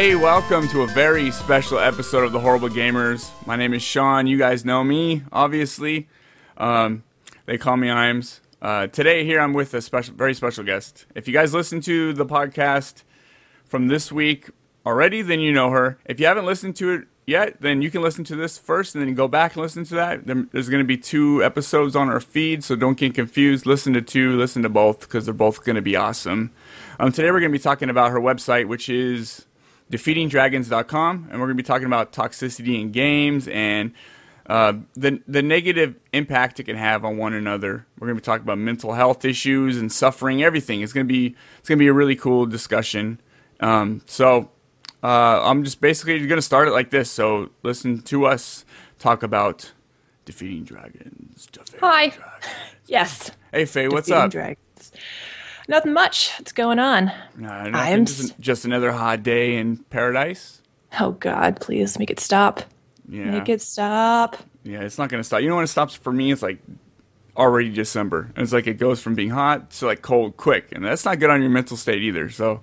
Hey, welcome to a very special episode of The Horrible Gamers. My name is Sean. You guys know me, obviously. Um, they call me Imes. Uh, today, here I'm with a special, very special guest. If you guys listen to the podcast from this week already, then you know her. If you haven't listened to it yet, then you can listen to this first and then go back and listen to that. There's going to be two episodes on our feed, so don't get confused. Listen to two, listen to both, because they're both going to be awesome. Um, today, we're going to be talking about her website, which is defeatingdragons.com, and we're going to be talking about toxicity in games and uh, the the negative impact it can have on one another. We're going to be talking about mental health issues and suffering, everything. It's going to be it's going to be a really cool discussion. Um, so uh, I'm just basically going to start it like this. So listen to us talk about defeating dragons. Defeating Hi. dragons. Yes. Hey Faye, what's Defeating up? Dragons. Nothing much. What's going on? Nah, I am just, just another hot day in paradise. Oh God, please make it stop. Yeah. Make it stop. Yeah, it's not gonna stop. You know when it stops for me? It's like already December. And it's like it goes from being hot to like cold quick, and that's not good on your mental state either. So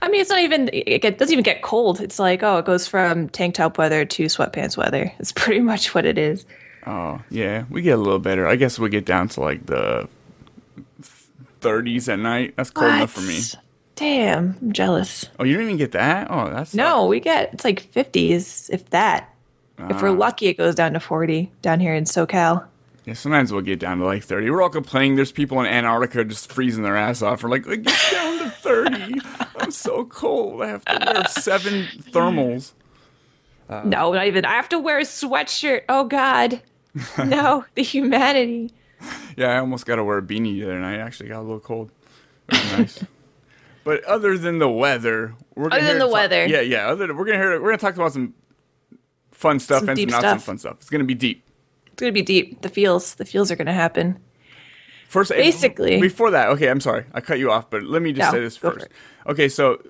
I mean, it's not even. It doesn't even get cold. It's like oh, it goes from tank top weather to sweatpants weather. It's pretty much what it is. oh yeah, we get a little better. I guess we get down to like the 30s at night. That's cold enough for me. Damn, I'm jealous. Oh, you didn't even get that? Oh, that's No, we get it's like 50s, if that. If Ah. we're lucky, it goes down to 40 down here in SoCal. Yeah, sometimes we'll get down to like 30. We're all complaining. There's people in Antarctica just freezing their ass off. We're like, it gets down to 30. I'm so cold. I have to wear seven thermals. Uh. no, not even. I have to wear a sweatshirt. Oh God, no, the humanity. Yeah, I almost got to wear a beanie the other night. I actually got a little cold. It nice. but other than the weather, we're gonna Other than the talk- weather. yeah, yeah. Other we're gonna hear we're gonna talk about some fun stuff Some and some deep not some fun stuff. It's gonna be deep. It's gonna be deep. The feels, the feels are gonna happen. First, eh, Basically- before that, okay, I'm sorry, I cut you off, but let me just No, say this first. Okay, so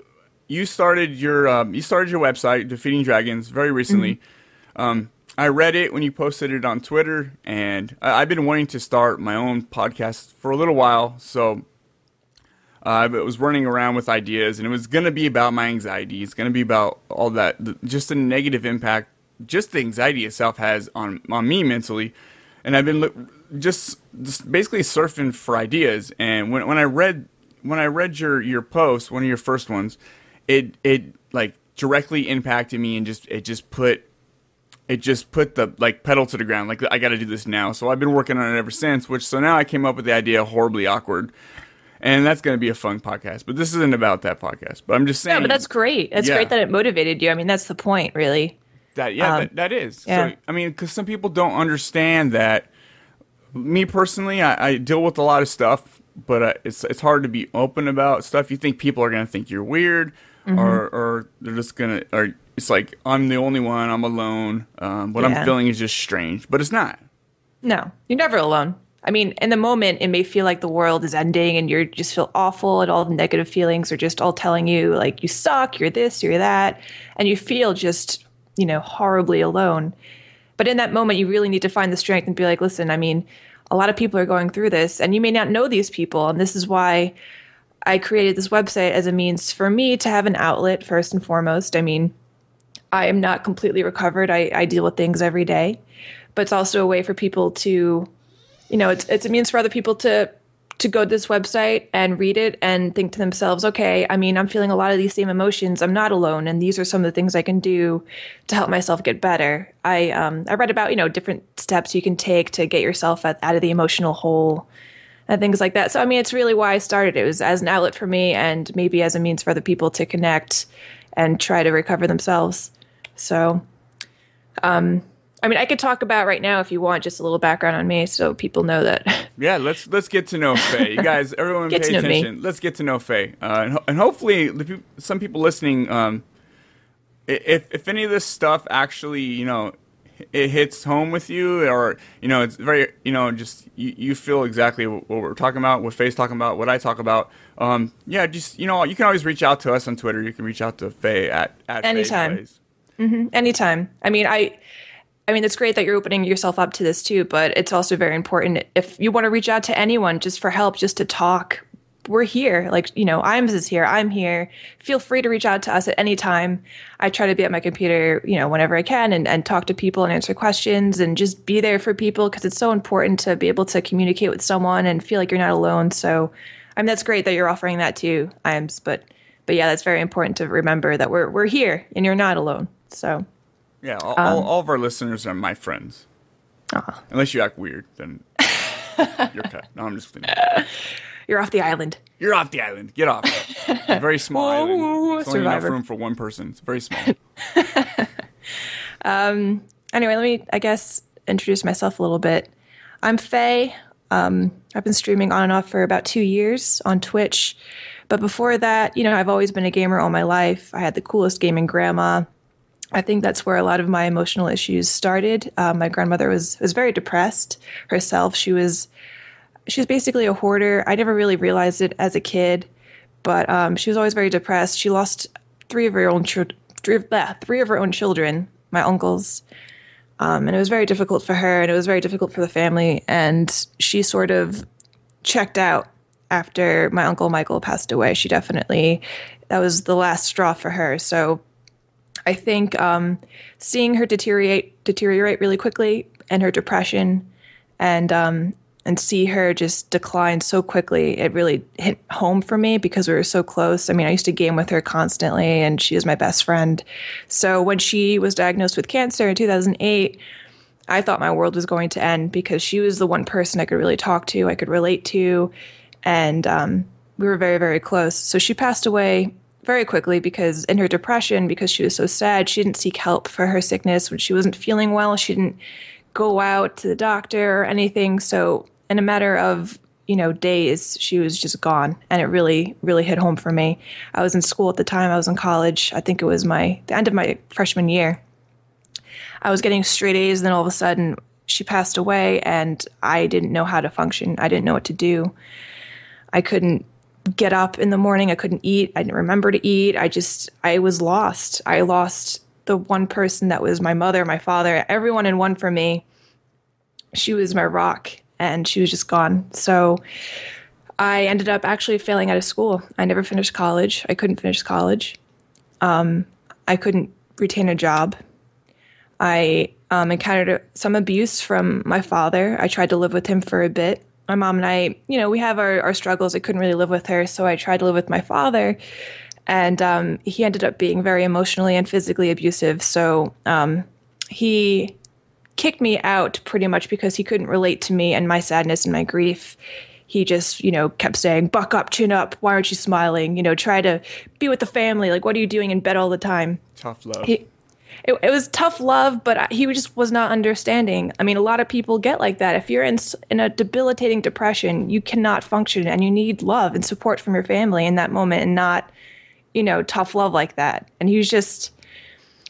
you started your um, you started your website, Defeating Dragons, very recently. Mm-hmm. Um, I read it when you posted it on Twitter, and I've been wanting to start my own podcast for a little while. So uh, I was running around with ideas, and it was going to be about my anxiety. It's going to be about all that, just the negative impact, just the anxiety itself has on on me mentally. And I've been look, just just basically surfing for ideas. And when when I read when I read your your post, one of your first ones, it it like directly impacted me and just it just put it just put the like pedal to the ground like i gotta do this now so i've been working on it ever since which so now i came up with the idea horribly awkward and that's gonna be a fun podcast but this isn't about that podcast but i'm just saying No, but that's great. That's Yeah. great that it motivated you. I mean, that's the point, really. that yeah um, that, that is yeah. so i mean because some people don't understand that me personally I, I deal with a lot of stuff but uh, it's it's hard to be open about stuff you think people are gonna think you're weird Mm-hmm. or or they're just gonna or it's like i'm the only one i'm alone um, what i'm feeling is just strange but it's not No, you're never alone. I mean, in the moment, it may feel like the world is ending and you just feel awful, and all the negative feelings are just all telling you, like, you suck, you're this, you're that. And you feel just, you know, horribly alone. But in that moment, you really need to find the strength and be like, listen, I mean, a lot of people are going through this, and you may not know these people. And this is why I created this website as a means for me to have an outlet, first and foremost. I mean, I am not completely recovered. I, I deal with things every day, but it's also a way for people to, you know, it's it's a means for other people to to go to this website and read it and think to themselves, okay, I mean, I'm feeling a lot of these same emotions. I'm not alone, and these are some of the things I can do to help myself get better. I um I read about you know different steps you can take to get yourself out, out of the emotional hole and things like that. So I mean, it's really why I started. It was as an outlet for me, and maybe as a means for other people to connect and try to recover themselves. So, um, I mean, I could talk about right now if you want just a little background on me, so people know that. Yeah, let's let's get to know Faye. You guys, everyone, pay to know me. attention. Let's get to know Faye, uh, and, ho- and hopefully, the peop some people listening, um, if if any of this stuff actually, you know, it hits home with you, or you know, it's very, you know, just you, you feel exactly what, we're talking about, what Faye's talking about, what I talk about. Um, yeah, just you know, you can always reach out to us on Twitter. You can reach out to Faye at at Faye Anytime. Plays. Anytime. I mean, I. I mean, it's great that you're opening yourself up to this too, but it's also very important if you want to reach out to anyone just for help, just to talk. we're here. Like, you know, IAMS is here. I'm here. Feel free to reach out to us at any time. I try to be at my computer, you know, whenever I can and, and talk to people and answer questions and just be there for people because it's so important to be able to communicate with someone and feel like you're not alone. So, I mean, that's great that you're offering that too, IAMS. But, but yeah, that's very important to remember that we're, we're here and you're not alone. So, yeah, all, um, all, all of our listeners are my friends. Uh, Unless you act weird, then you're cut. No, I'm just kidding. You're off the island. You're off the island. Get off. Very small island. It's only enough room for one person. It's very small. um. Anyway, let me, I guess, introduce myself a little bit. I'm Faye. Um, I've been streaming on and off for about two years on Twitch. But before that, you know, I've always been a gamer all my life. I had the coolest gaming grandma. I think that's where a lot of my emotional issues started. Uh, my grandmother was was very depressed herself. She was she was basically a hoarder. I never really realized it as a kid, but um, she was always very depressed. She lost three of her own children, three, uh, three of her own children, my uncles, um, and it was very difficult for her, and it was very difficult for the family. And she sort of checked out after my uncle Michael passed away. She definitely that was the last straw for her. So I think um, seeing her deteriorate deteriorate really quickly and her depression and um, and see her just decline so quickly, it really hit home for me because we were so close. I mean, I used to game with her constantly, and she was my best friend. So when she was diagnosed with cancer in 2008, I thought my world was going to end because she was the one person I could really talk to, I could relate to, and um, we were very, very close. So she passed away very quickly because in her depression, because she was so sad, she didn't seek help for her sickness. When she wasn't feeling well. She didn't go out to the doctor or anything. So in a matter of you know days she was just gone. And it really really hit home for me. I was in school at the time. I was in college. I think it was my the end of my freshman year. I was getting straight a's. And then all of a sudden she passed away and i didn't know how to function. I didn't know what to do. I couldn't get up in the morning i couldn't eat i didn't remember to eat i just i was lost i lost the one person that was my mother my father everyone in one for me she was my rock and she was just gone. So I ended up actually failing out of school. I never finished college. I couldn't finish college. Um, I couldn't retain a job. I um, encountered some abuse from my father. I tried to live with him for a bit. My mom and I, you know, we have our, our struggles. I couldn't really live with her, so I tried to live with my father. And um, he ended up being very emotionally and physically abusive. So um, he kicked me out pretty much because he couldn't relate to me and my sadness and my grief. He just, you know, kept saying, "Buck up, chin up. Why aren't you smiling? You know, try to be with the family. Like, what are you doing in bed all the time?" Tough love. He, it, it was tough love, but he just was not understanding. I mean, a lot of people get like that. If you're in in a debilitating depression, you cannot function, and you need love and support from your family in that moment, and not, you know, tough love like that. And he was just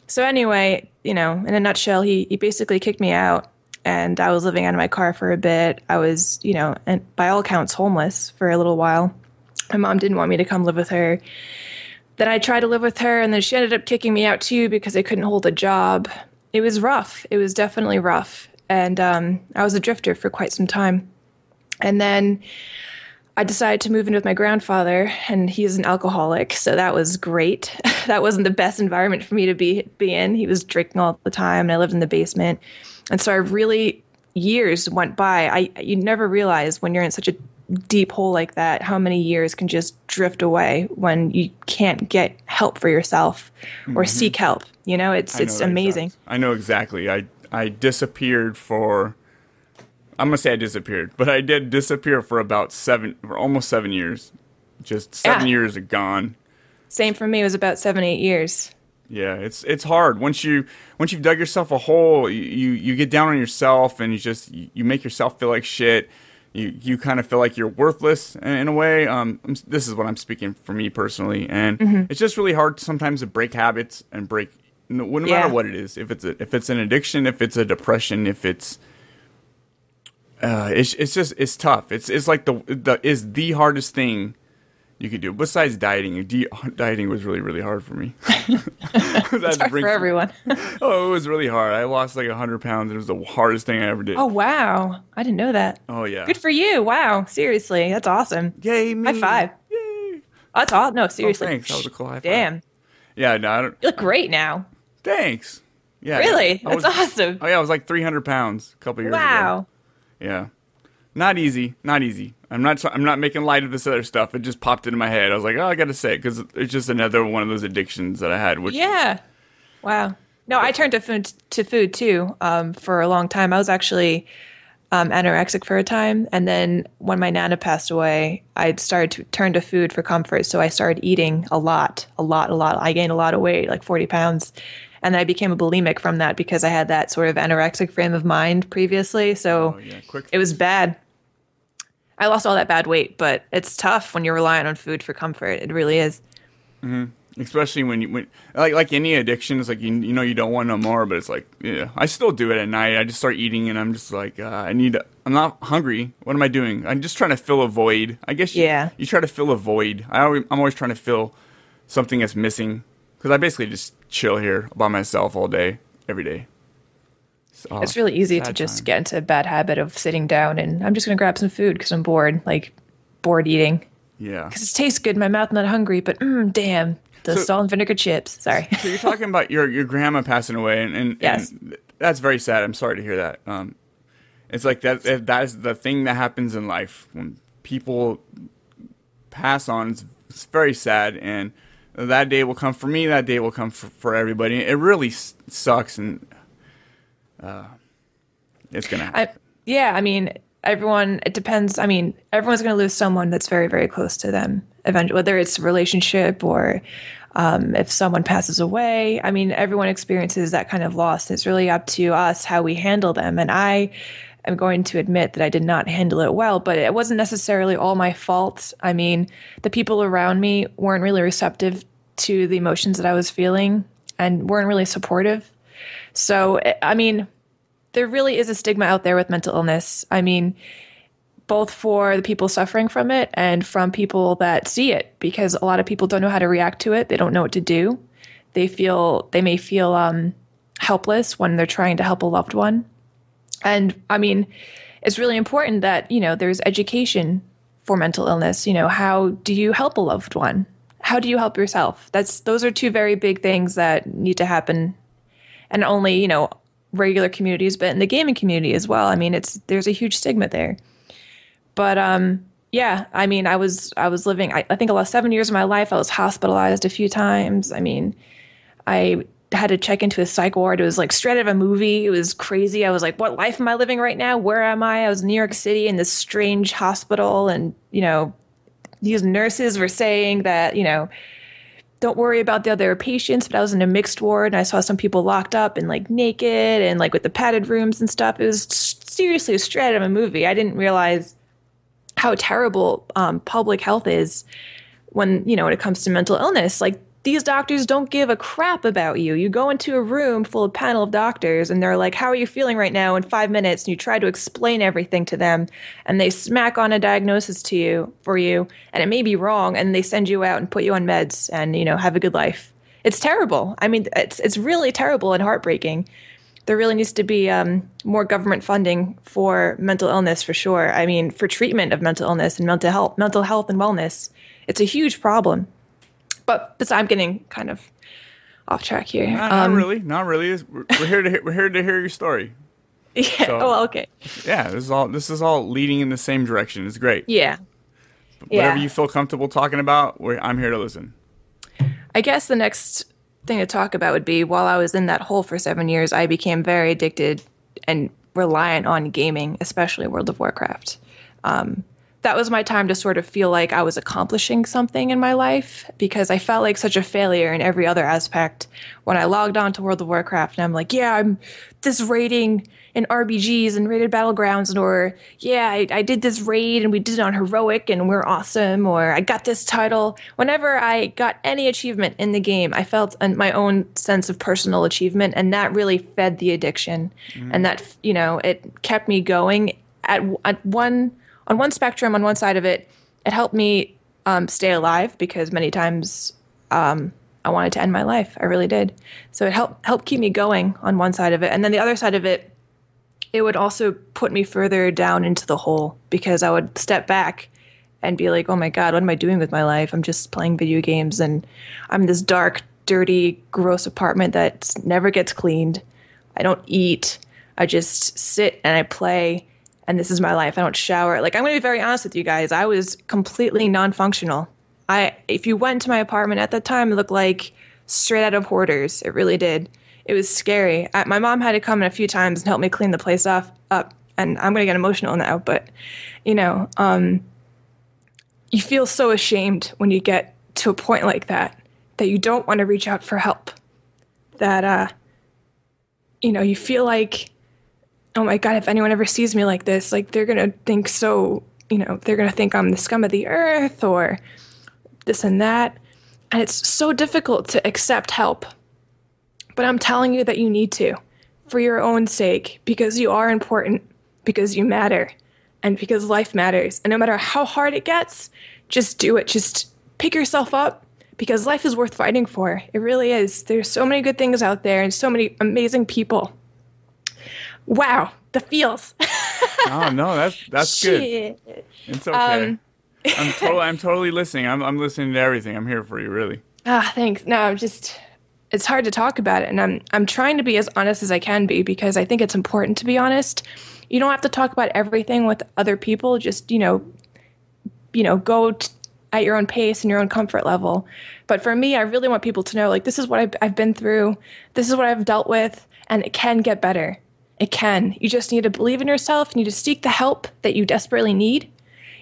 so anyway, you know, in a nutshell, he he basically kicked me out, and I was living out of my car for a bit. I was, you know, and by all accounts, homeless for a little while. My mom didn't want me to come live with her. Then I tried to live with her, and then she ended up kicking me out too because I couldn't hold a job. It was rough. It was definitely rough, and um, I was a drifter for quite some time. And then I decided to move in with my grandfather, and he's an alcoholic, so that was great. that wasn't the best environment for me to be be in. He was drinking all the time, and I lived in the basement, and so I really years went by. I you never realize when you're in such a deep hole like that how many years can just drift away when you can't get help for yourself or mm-hmm. seek help. You know, it's it's amazing. I know exactly. I I disappeared for I'm gonna say I disappeared, but I did disappear for about seven, for almost seven years. Just seven yeah. years gone. Same for me. It was about seven, eight years. Yeah, it's it's hard once you once you've dug yourself a hole. You you, you get down on yourself and you just you make yourself feel like shit. You you kind of feel like you're worthless in, in a way. Um, this is what I'm speaking for me personally, and mm-hmm. it's just really hard sometimes to break habits and break no, no matter yeah. what it is. If it's a, if it's an addiction, if it's a depression, if it's uh, it's it's just it's tough. It's it's like the the is the hardest thing you could do. Besides dieting, de- dieting was really really hard for me. it's hard for everyone. oh, it was really hard. I lost like hundred pounds. It was the hardest thing I ever did. Oh wow, I didn't know that. Oh yeah. Good for you. Wow, seriously, that's awesome. Yay me! High five. Yay! That's all. No, seriously. Oh, thanks. That was a cool high five. Damn, Yeah. No, I don't. you look great now. Thanks. Yeah. Really, that's was- awesome. Oh yeah, I was like 300 pounds a couple years ago. Wow. Yeah. Not easy. Not easy. I'm not. I'm not making light of this other stuff. It just popped into my head. I was like, oh, I gotta say it because it's just another one of those addictions that I had. Which Yeah. Wow. No, I turned to food to food too. Um, for a long time, I was actually um, anorexic for a time, and then when my nana passed away, I started to turn to food for comfort. So I started eating a lot, a lot, a lot. I gained a lot of weight, like forty pounds, and then I became a bulimic from that because I had that sort of anorexic frame of mind previously. So Oh yeah. Quick. it was bad. I lost all that bad weight, but it's tough when you're relying on food for comfort. It really is. especially when you when like like any addiction it's like you, you know you don't want no more but it's like yeah i still do it at night. I just start eating and i'm just like uh, i need i'm not hungry. What am i doing? I'm just trying to fill a void. I guess you, Yeah. you try to fill a void. I always, i'm always trying to fill something that's missing because i basically just chill here by myself all day every day So, It's really easy to just time. get into a bad habit of sitting down and I'm just going to grab some food because I'm bored, like bored eating. yeah Because it tastes good my mouth, not hungry, but mm, damn, those So- salt and vinegar chips. Sorry. so you're talking about your your grandma passing away, and, and, Yes. and that's very sad. I'm sorry to hear that. Um, it's like that. that- That is the thing that happens in life when people pass on. It's, it's very sad, and that day will come for me. That day will come for, for everybody. It really s- sucks, and uh, it's gonna. happen. I, yeah, I mean, everyone, it depends. I mean, everyone's to lose someone that's very, very close to them eventually, whether it's a relationship or um, if someone passes away. I mean, everyone experiences that kind of loss. It's really up to us how we handle them. And I am going to admit that I did not handle it well, but it wasn't necessarily all my fault. I mean, the people around me weren't really receptive to the emotions that I was feeling and weren't really supportive. So, I mean, there really is a stigma out there with mental illness. I mean, both for the people suffering from it and from people that see it, because a lot of people don't know how to react to it. They don't know what to do. They feel they may feel um, helpless when they're trying to help a loved one. And I mean, it's really important that you know there's education for mental illness. You know, how do you help a loved one? How do you help yourself? That's those are two very big things that need to happen and only you know regular communities but in the gaming community as well. I mean it's there's a huge stigma there. But um yeah i mean i was i was living i, think I think about seven years of my life. I was hospitalized a few times. I mean i had to check into a psych ward. It was like straight out of a movie. It was crazy. I was like what life am i living right now? Where am i? I was in new york city in this strange hospital. And you know these nurses were saying that you know don't worry about the other patients, but I was in a mixed ward and I saw some people locked up and like naked and like with the padded rooms and stuff. It was seriously straight out of a movie. I didn't realize how terrible um, public health is when, you know, when it comes to mental illness. Like these doctors don't give a crap about you. You go into a room full of panel of doctors and they're like, How are you feeling right now in five minutes? And you try to explain everything to them and they smack on a diagnosis to you for you and it may be wrong and they send you out and put you on meds and, you know, have a good life. It's terrible. I mean, it's it's really terrible and heartbreaking. There really needs to be um, more government funding for mental illness for sure. I mean, for treatment of mental illness and mental health, mental health and wellness. It's a huge problem but this, I'm getting kind of off track here. Not, Um, not really, not really. We're, we're here to hear, we're here to hear your story. yeah. so- oh, okay. Yeah, this is all this is all leading in the same direction. It's great. Yeah. Whatever Yeah. you feel comfortable talking about, we're, I'm here to listen. I guess the next thing to talk about would be while I was in that hole for seven years, I became very addicted and reliant on gaming, especially World of Warcraft. Um, that was my time to sort of feel like I was accomplishing something in my life because I felt like such a failure in every other aspect. When I logged on to World of Warcraft and I'm like, yeah, I'm this raiding in RBGs and rated battlegrounds, and or yeah, I, I did this raid and we did it on heroic and we're awesome, or I got this title. Whenever I got any achievement in the game, I felt an, my own sense of personal achievement, and that really fed the addiction, mm. and that you know it kept me going at at one on one spectrum on one side of it. It helped me um, stay alive because many times um, I wanted to end my life. I really did. So it helped helped keep me going on one side of it, and then the other side of it, it would also put me further down into the hole because I would step back and be like, "Oh my god, what am I doing with my life? I'm just playing video games, and I'm in this dark, dirty, gross apartment that never gets cleaned. I don't eat. I just sit and I play." And this is my life. I don't shower. Like I'm going to be very honest with you guys. I was completely non-functional I if you went to my apartment at that time, it looked like straight out of hoarders. It really did. It was scary. I, my mom had to come in a few times and help me clean the place off up. And I'm gonna get emotional now, but you know, um, you feel so ashamed when you get to a point like that that you don't want to reach out for help. That uh, you know, you feel like, oh my god, if anyone ever sees me like this, like they're gonna think so. You know, they're gonna think I'm the scum of the earth, or this and that. And it's so difficult to accept help. But I'm telling you that you need to for your own sake because you are important, because you matter, and because life matters. And no matter how hard it gets, just do it. Just pick yourself up because life is worth fighting for. It really is. There's so many good things out there and so many amazing people. Wow, the feels. oh no, that's that's good. It's okay. Um, I'm totally, I'm totally listening. I'm, I'm listening to everything. I'm here for you, really. Ah, thanks. No, I'm just, it's hard to talk about it, and I'm, I'm trying to be as honest as I can be because I think it's important to be honest. You don't have to talk about everything with other people. Just, you know, you know, go t- at your own pace and your own comfort level. But for me, I really want people to know, like, this is what I've, I've been through. This is what I've dealt with, and it can get better. It can. You just need to believe in yourself. You need to seek the help that you desperately need.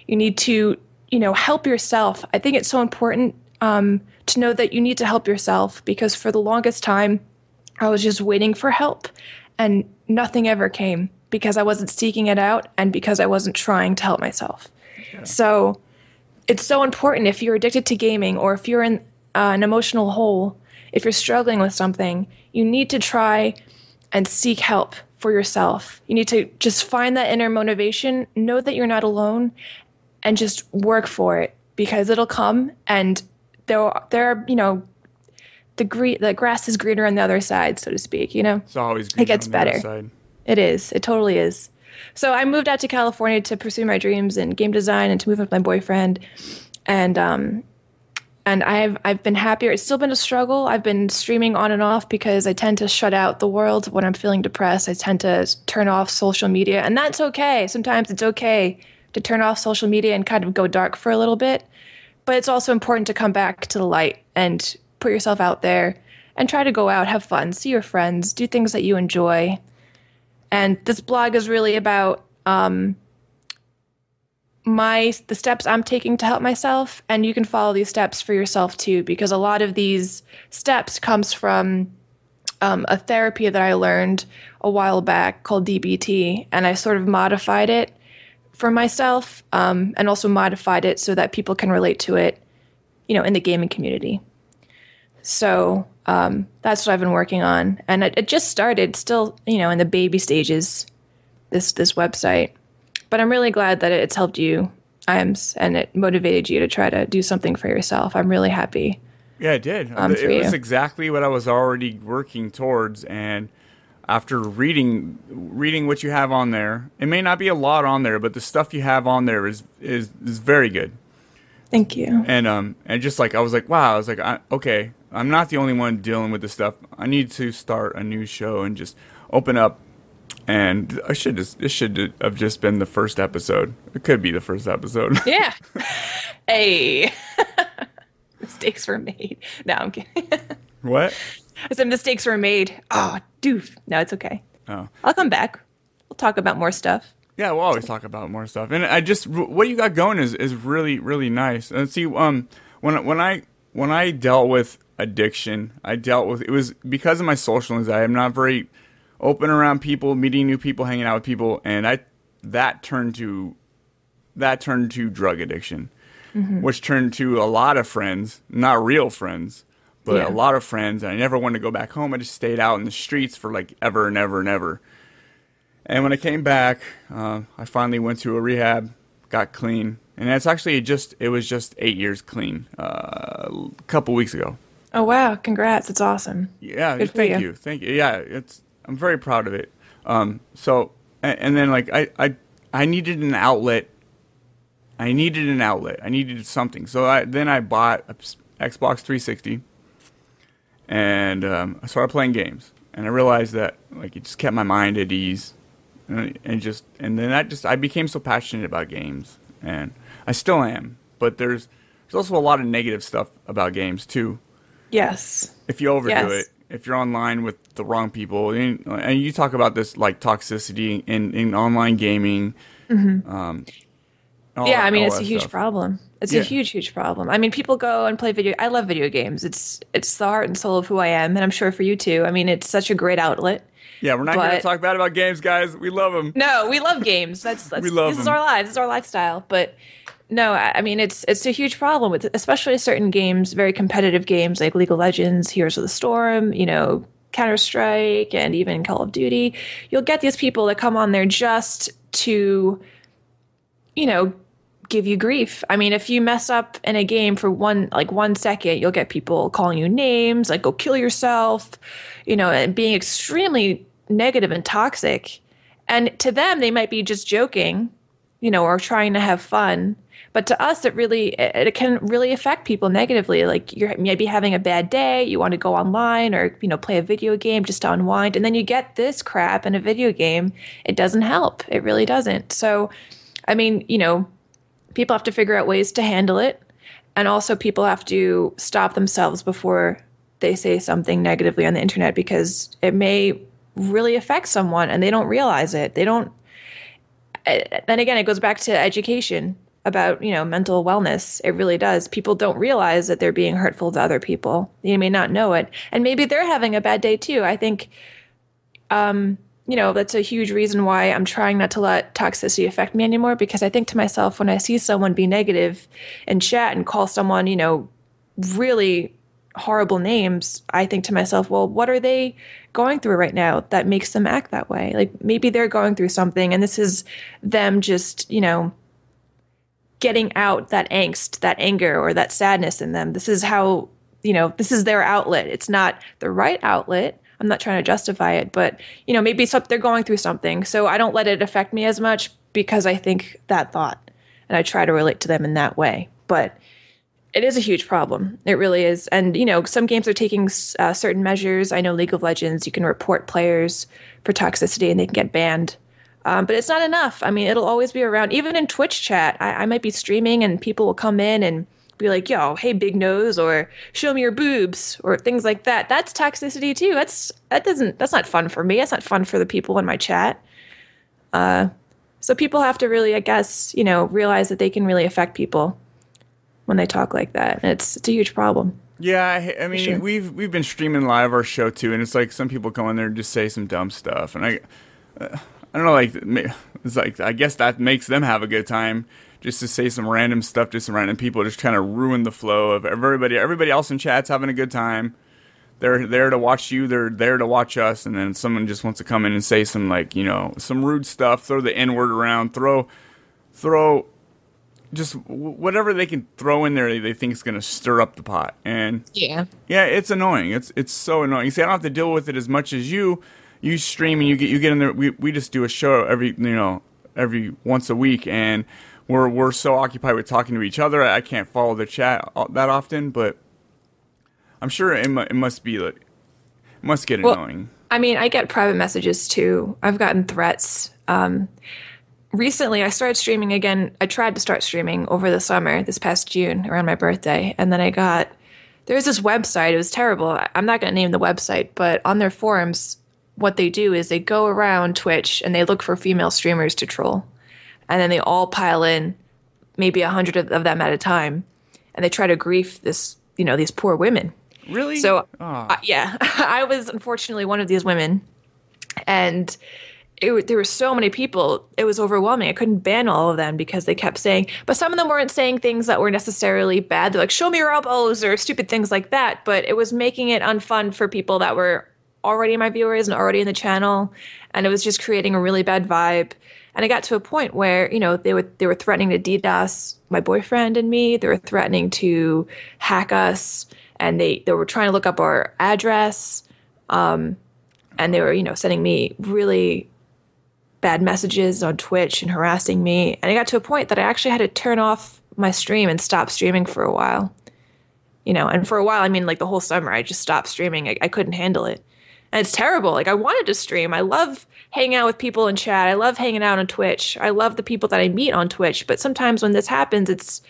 You need to you know, help yourself. I think it's so important um, to know that you need to help yourself because for the longest time, I was just waiting for help and nothing ever came because I wasn't seeking it out and because I wasn't trying to help myself. Yeah. So it's so important if you're addicted to gaming or if you're in uh, an emotional hole, if you're struggling with something, you need to try and seek help for yourself. You need to just find that inner motivation, know that you're not alone, and just work for it because it'll come. And there there are you know the green the grass is greener on the other side so to speak you know? It's always it gets better. it is. It totally is. So i moved out to california to pursue my dreams in game design and to move with my boyfriend. And um and I've I've been happier. It's still been a struggle. I've been streaming on and off because I tend to shut out the world when I'm feeling depressed. I tend to turn off social media, and that's okay. Sometimes it's okay to turn off social media and kind of go dark for a little bit. But it's also important to come back to the light and put yourself out there and try to go out, have fun, see your friends, do things that you enjoy. And this blog is really about um, my the steps I'm taking to help myself, and you can follow these steps for yourself too, because a lot of these steps comes from um, a therapy that I learned a while back called DBT, and I sort of modified it for myself um, and also modified it so that people can relate to it, you know, in the gaming community. So um, that's what I've been working on, and it, it, just started, still, you know, in the baby stages. This this website, but I'm really glad that it's helped you, Iams, and it motivated you to try to do something for yourself. I'm really happy. Yeah, it did. Um, it was you. exactly what I was already working towards, and after reading reading what you have on there. It may not be a lot on there, but the stuff you have on there is is is very good. Thank you. And um and just like I was like, wow, I was like, I, okay, I'm not the only one dealing with this stuff. I need to start a new show and just open up. And I should just this should have just been the first episode. It could be the first episode. Yeah. hey. Mistakes were made. No, I'm kidding. what? Some mistakes were made. Oh, doof. No, it's okay. Oh. I'll come back. We'll talk about more stuff. Yeah, we'll always talk about more stuff. And I just what you got going is is really really nice. And see, um, when when I when I dealt with addiction, I dealt with it was because of my social anxiety. I'm not very open around people, meeting new people, hanging out with people, and I that turned to that turned to drug addiction, mm-hmm. which turned to a lot of friends, not real friends, but yeah. a lot of friends. And I never wanted to go back home. I just stayed out in the streets for like ever and ever and ever. And when I came back, uh, I finally went to a rehab, got clean, and that's actually just it was just eight years clean uh, a couple weeks ago. Oh wow! Congrats! It's awesome. Yeah, Good thank you. you. thank you. Yeah, it's I'm very proud of it. Um, so and, and then like I, I I needed an outlet. I needed an outlet. I needed something. So I then I bought Xbox 360, and um, I started playing games. And I realized that like it just kept my mind at ease, and, and just and then that just I became so passionate about games, and I still am. But there's there's also a lot of negative stuff about games too Yes. if you overdo Yes. it, if you're online with the wrong people, and, and you talk about this like toxicity in, in online gaming. Um, Mm-hmm. yeah, that- I mean it's a huge stuff. problem. It's Yeah. a huge, huge problem. I mean, people go and play video. I love video games. It's it's the heart and soul of who I am, and I'm sure for you too. I mean, it's such a great outlet. Yeah, we're not going to talk bad about games, guys. We love them. No, we love games. That's, that's We love this is our lives. This is our lifestyle. But no, I mean it's it's a huge problem with especially certain games, very competitive games like League of Legends, Heroes of the Storm, you know, Counter Strike, and even Call of Duty. You'll get these people that come on there just to, you know, give you grief. I mean, if you mess up in a game for one like one second, you'll get people calling you names, like "go kill yourself," you know, and being extremely negative and toxic. And to them, they might be just joking, you know, or trying to have fun. But to us, it really it, it can really affect people negatively. Like you're maybe having a bad day, you want to go online or you know play a video game just to unwind, and then you get this crap in a video game. It doesn't help. It really doesn't. So, I mean, you know, people have to figure out ways to handle it, and also people have to stop themselves before they say something negatively on the internet because it may really affect someone and they don't realize it. They don't. eh, Then again, it goes back to education about you know mental wellness. It really does. People don't realize that they're being hurtful to other people. They may not know it, and maybe they're having a bad day too. I think um you know, that's a huge reason why I'm trying not to let toxicity affect me anymore because I think to myself, when I see someone be and chat and call someone, you know, really horrible names, I think to myself, well, what are they going through right now that makes them act that way? Like maybe they're going through something and this is them just, you know, getting out that angst, that anger, or that sadness in them. This is how, you know, this is their outlet. It's not the right outlet. I'm not trying to justify it, but, you know, maybe they're going through something. So I don't let it affect me as much because I think that thought and I try to relate to them in that way. But it is a huge problem. It really is. And, you know, some games are taking uh, certain measures. I know League of Legends, you can report players for toxicity and they can get banned. Um, but it's not enough. I mean, it'll always be around. Even in Twitch chat, I, I might be streaming and people will come in and be like, yo, hey, big nose, or show me your boobs, or things like that. That's toxicity too. That's that doesn't that's not fun for me. That's not fun for the people in my chat. Uh, so people have to really, I guess, you know, realize that they can really affect people when they talk like that. And it's it's a huge problem. Yeah, I, I mean, sure. we've we've been streaming live our show too, and it's like some people go in there and just say some dumb stuff, and I, uh, I don't know, like it's like I guess that makes them have a good time just to say some random stuff to some random people, just kind of ruin the flow of everybody. Everybody else in chat's having a good time. They're there to watch you. They're there to watch us, and then someone just wants to come in and say some like you know some rude stuff, throw the n word around, throw, throw just whatever they can throw in there they, think is going to stir up the pot and Yeah. yeah it's annoying it's it's so annoying you see i don't have to deal with it as much as you you stream and you get you get in there we, we just do a show every you know every once a week and we're we're so occupied with talking to each other i can't follow the chat that often but i'm sure it, mu- it must be like it must get Well, annoying I mean, I get private messages too. I've gotten threats. Um, recently, I started streaming again. I tried to start streaming over the summer, this past June, around my birthday. And then I got, there's this website. It was terrible. I'm not going to name the website, but on their forums, what they do is they go around Twitch and they look for female streamers to troll. And then they all pile in, maybe a hundred of, them at a time. And they try to grief this, you know, these poor women. really So, uh, yeah, I was unfortunately one of these women, and it, there were so many people. It was overwhelming. I couldn't ban all of them because they kept saying, but some of them weren't saying things that were necessarily bad. They're like, "Show me your elbows" or stupid things like that. But it was making it unfun for people that were already my viewers and already in the channel, and it was just creating a really bad vibe. And I got to a point where, you know, they were they were threatening to DDoS my boyfriend and me. They were threatening to hack us and they, they were trying to look up our address. Um, and they were, you know, sending me really bad messages on Twitch and harassing me. And I got to a point that I actually had to turn off my stream and stop streaming for a while. You know, and for a while, I mean, like the whole summer, I just stopped streaming. I, I couldn't handle it. And it's terrible. Like, I wanted to stream. I love hanging out with people in chat. I love hanging out on Twitch. I love the people that I meet on Twitch. But sometimes when this happens, it's,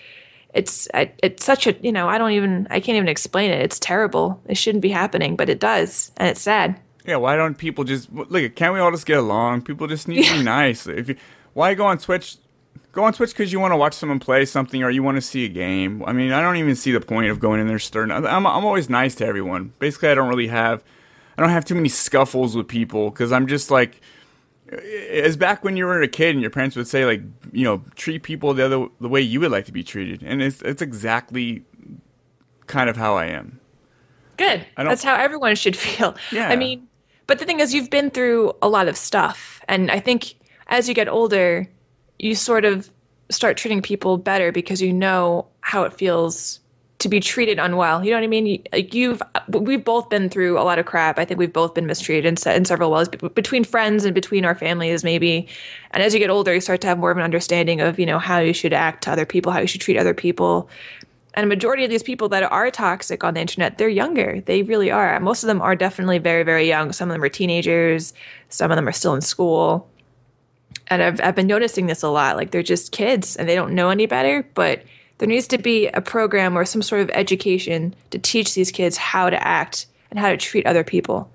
it's, it's such a, you know, I don't even, I can't even explain it. It's terrible. It shouldn't be happening, but it does. And it's sad. Yeah, why don't people just look? Can't we all just get along? People just need to be nice. If you, why go on Twitch? Go on Twitch because you want to watch someone play something or you want to see a game. I mean, I don't even see the point of going in there stirring. I'm I'm always nice to everyone. Basically, I don't really have I don't have too many scuffles with people because I'm just like as back when you were a kid and your parents would say like you know treat people the other the way you would like to be treated, and it's it's exactly kind of how I am. Good. That's how everyone should feel. Yeah. I mean, but the thing is, you've been through a lot of stuff. And I think as you get older, you sort of start treating people better because you know how it feels to be treated unwell. You know what I mean? Like you've, we've both been through a lot of crap. I think we've both been mistreated in, in several ways between friends and between our families, maybe. And as you get older, you start to have more of an understanding of, you know, how you should act to other people, how you should treat other people. And a majority of these people that are toxic on the internet, they're younger. They really are. Most of them are definitely very, very young. Some of them are teenagers. Some of them are still in school. And I've, I've been noticing this a lot. Like they're just kids and they don't know any better, but there needs to be a program or some sort of education to teach these kids how to act and how to treat other people.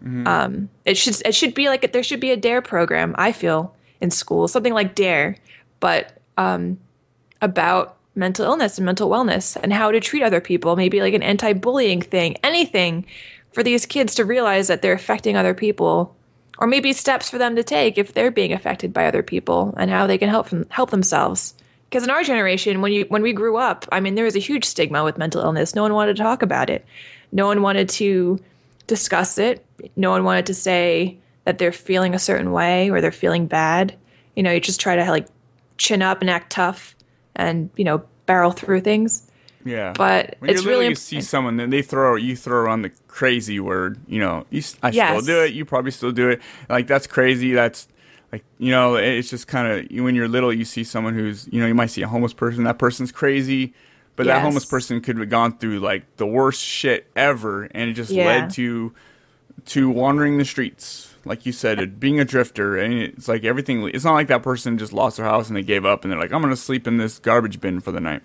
Mm-hmm. Um, it should it should be like there should be a Dare program. I feel in school something like Dare, but um, about mental illness and mental wellness and how to treat other people. Maybe like an anti-bullying thing, anything for these kids to realize that they're affecting other people, or maybe steps for them to take if they're being affected by other people and how they can help them, help themselves because in our generation when you when we grew up i mean there was a huge stigma with mental illness. No one wanted to talk about it. No one wanted to discuss it. No one wanted to say that they're feeling a certain way or they're feeling bad. You know you just try to like chin up and act tough and you know barrel through things. Yeah. But when it's really you see someone then they throw you throw on the crazy word you know you, i Yes. still do it. You probably still do it. Like that's crazy. That's like you know it's just kind of when you're little you see someone who's you know you might see a homeless person that person's crazy but that homeless person could have gone through like the worst shit ever and it just Yeah. led to to wandering the streets like you said it, being a drifter and it's like everything it's not like that person just lost their house and they gave up and they're like i'm gonna sleep in this garbage bin for the night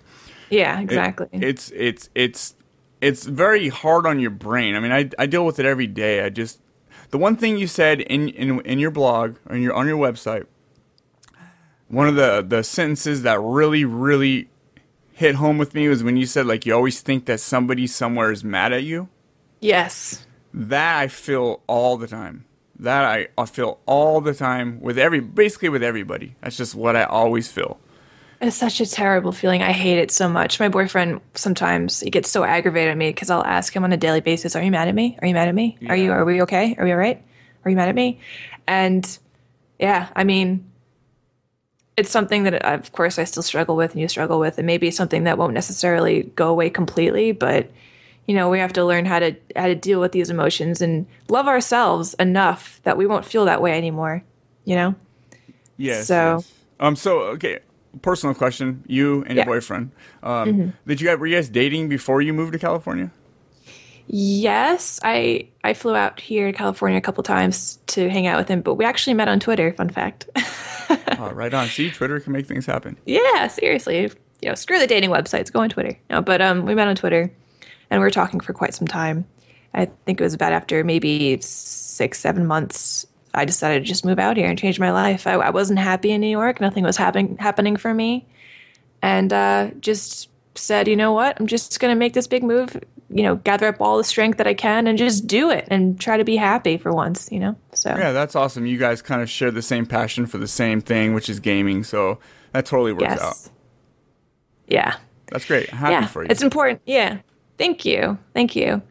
yeah It- exactly it's it's it's it's very hard on your brain. I mean, I I deal with it every day. I just the one thing you said in in in your blog or your on your website, one of the the sentences that really really hit home with me was when you said like you always think that somebody somewhere is mad at you. yes That I feel all the time. That I, I feel all the time with every basically with everybody. That's just what I always feel. It's such a terrible feeling. I hate it so much. My boyfriend sometimes he gets so aggravated at me because I'll ask him on a daily basis, "Are you mad at me? Are you mad at me? Are you? Are we okay? Are we all right? Are you mad at me?" And yeah, I mean, it's something that of course I still struggle with, and you struggle with, and maybe something that won't necessarily go away completely, but you know we have to learn how to how to deal with these emotions and love ourselves enough that we won't feel that way anymore. You know? Yes. So- yes. um. So okay. Personal question: You and Yeah. your boyfriend. Um. Did you guys were you guys dating before you moved to California? Yes, I I flew out here to California a couple times to hang out with him, but we actually met on Twitter. Fun fact. oh, right on. See, Twitter can make things happen. yeah, seriously. You know, screw the dating websites. Go on Twitter. No, but um, we met on Twitter, and we were talking for quite some time. I think it was about after maybe six, seven months. I decided to just move out here and change my life. I, I wasn't happy in New York. Nothing was happening happening for me, and uh, just said, you know what? I'm just going to make this big move. You know, gather up all the strength that I can and just do it and try to be happy for once. You know, so Yeah, that's awesome. You guys kind of share the same passion for the same thing, which is gaming. So that totally works yes, out. yeah. That's great. Happy yeah, for you. it's important. Yeah, thank you, thank you.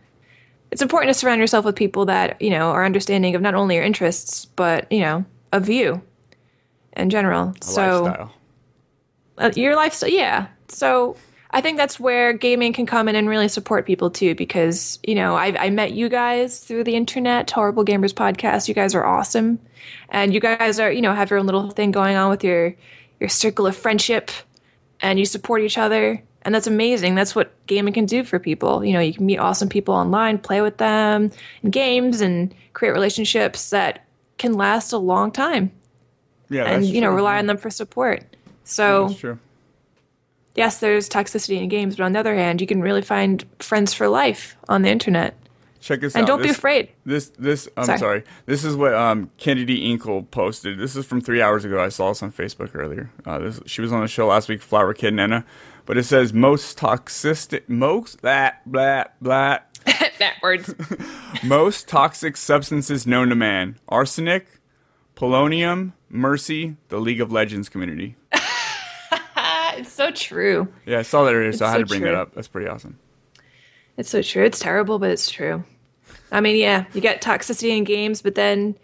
It's important to surround yourself with people that you know are understanding of not only your interests but you know of you. in general. A so lifestyle. uh, your lifestyle yeah so i think that's where gaming can come in and really support people too because you know i, I met you guys through the internet horrible gamers podcast you guys are awesome and you guys are you know have your own little thing going on with your your circle of friendship and you support each other and that's amazing that's what gaming can do for people you know you can meet awesome people online play with them in games and create relationships that can last a long time Yeah, and you know true. rely on them for support so That's true. yes, there's toxicity in games, but on the other hand, you can really find friends for life on the internet. Check this And out. And don't be afraid. This this I'm Sorry. sorry. This is what um Kennedy Inkle posted. This is from three hours ago. I saw this on Facebook earlier. Uh, this she was on the show last week, Flower Kid Nana. But it says most toxic most that blah blah Backwards. most toxic substances known to man: arsenic, polonium, mercury, the League of Legends community. it's so true. Yeah, I saw that earlier, so I had to bring true. that up. That's pretty awesome. It's so true. It's terrible, but it's true. I mean, yeah, you get toxicity in games, but then,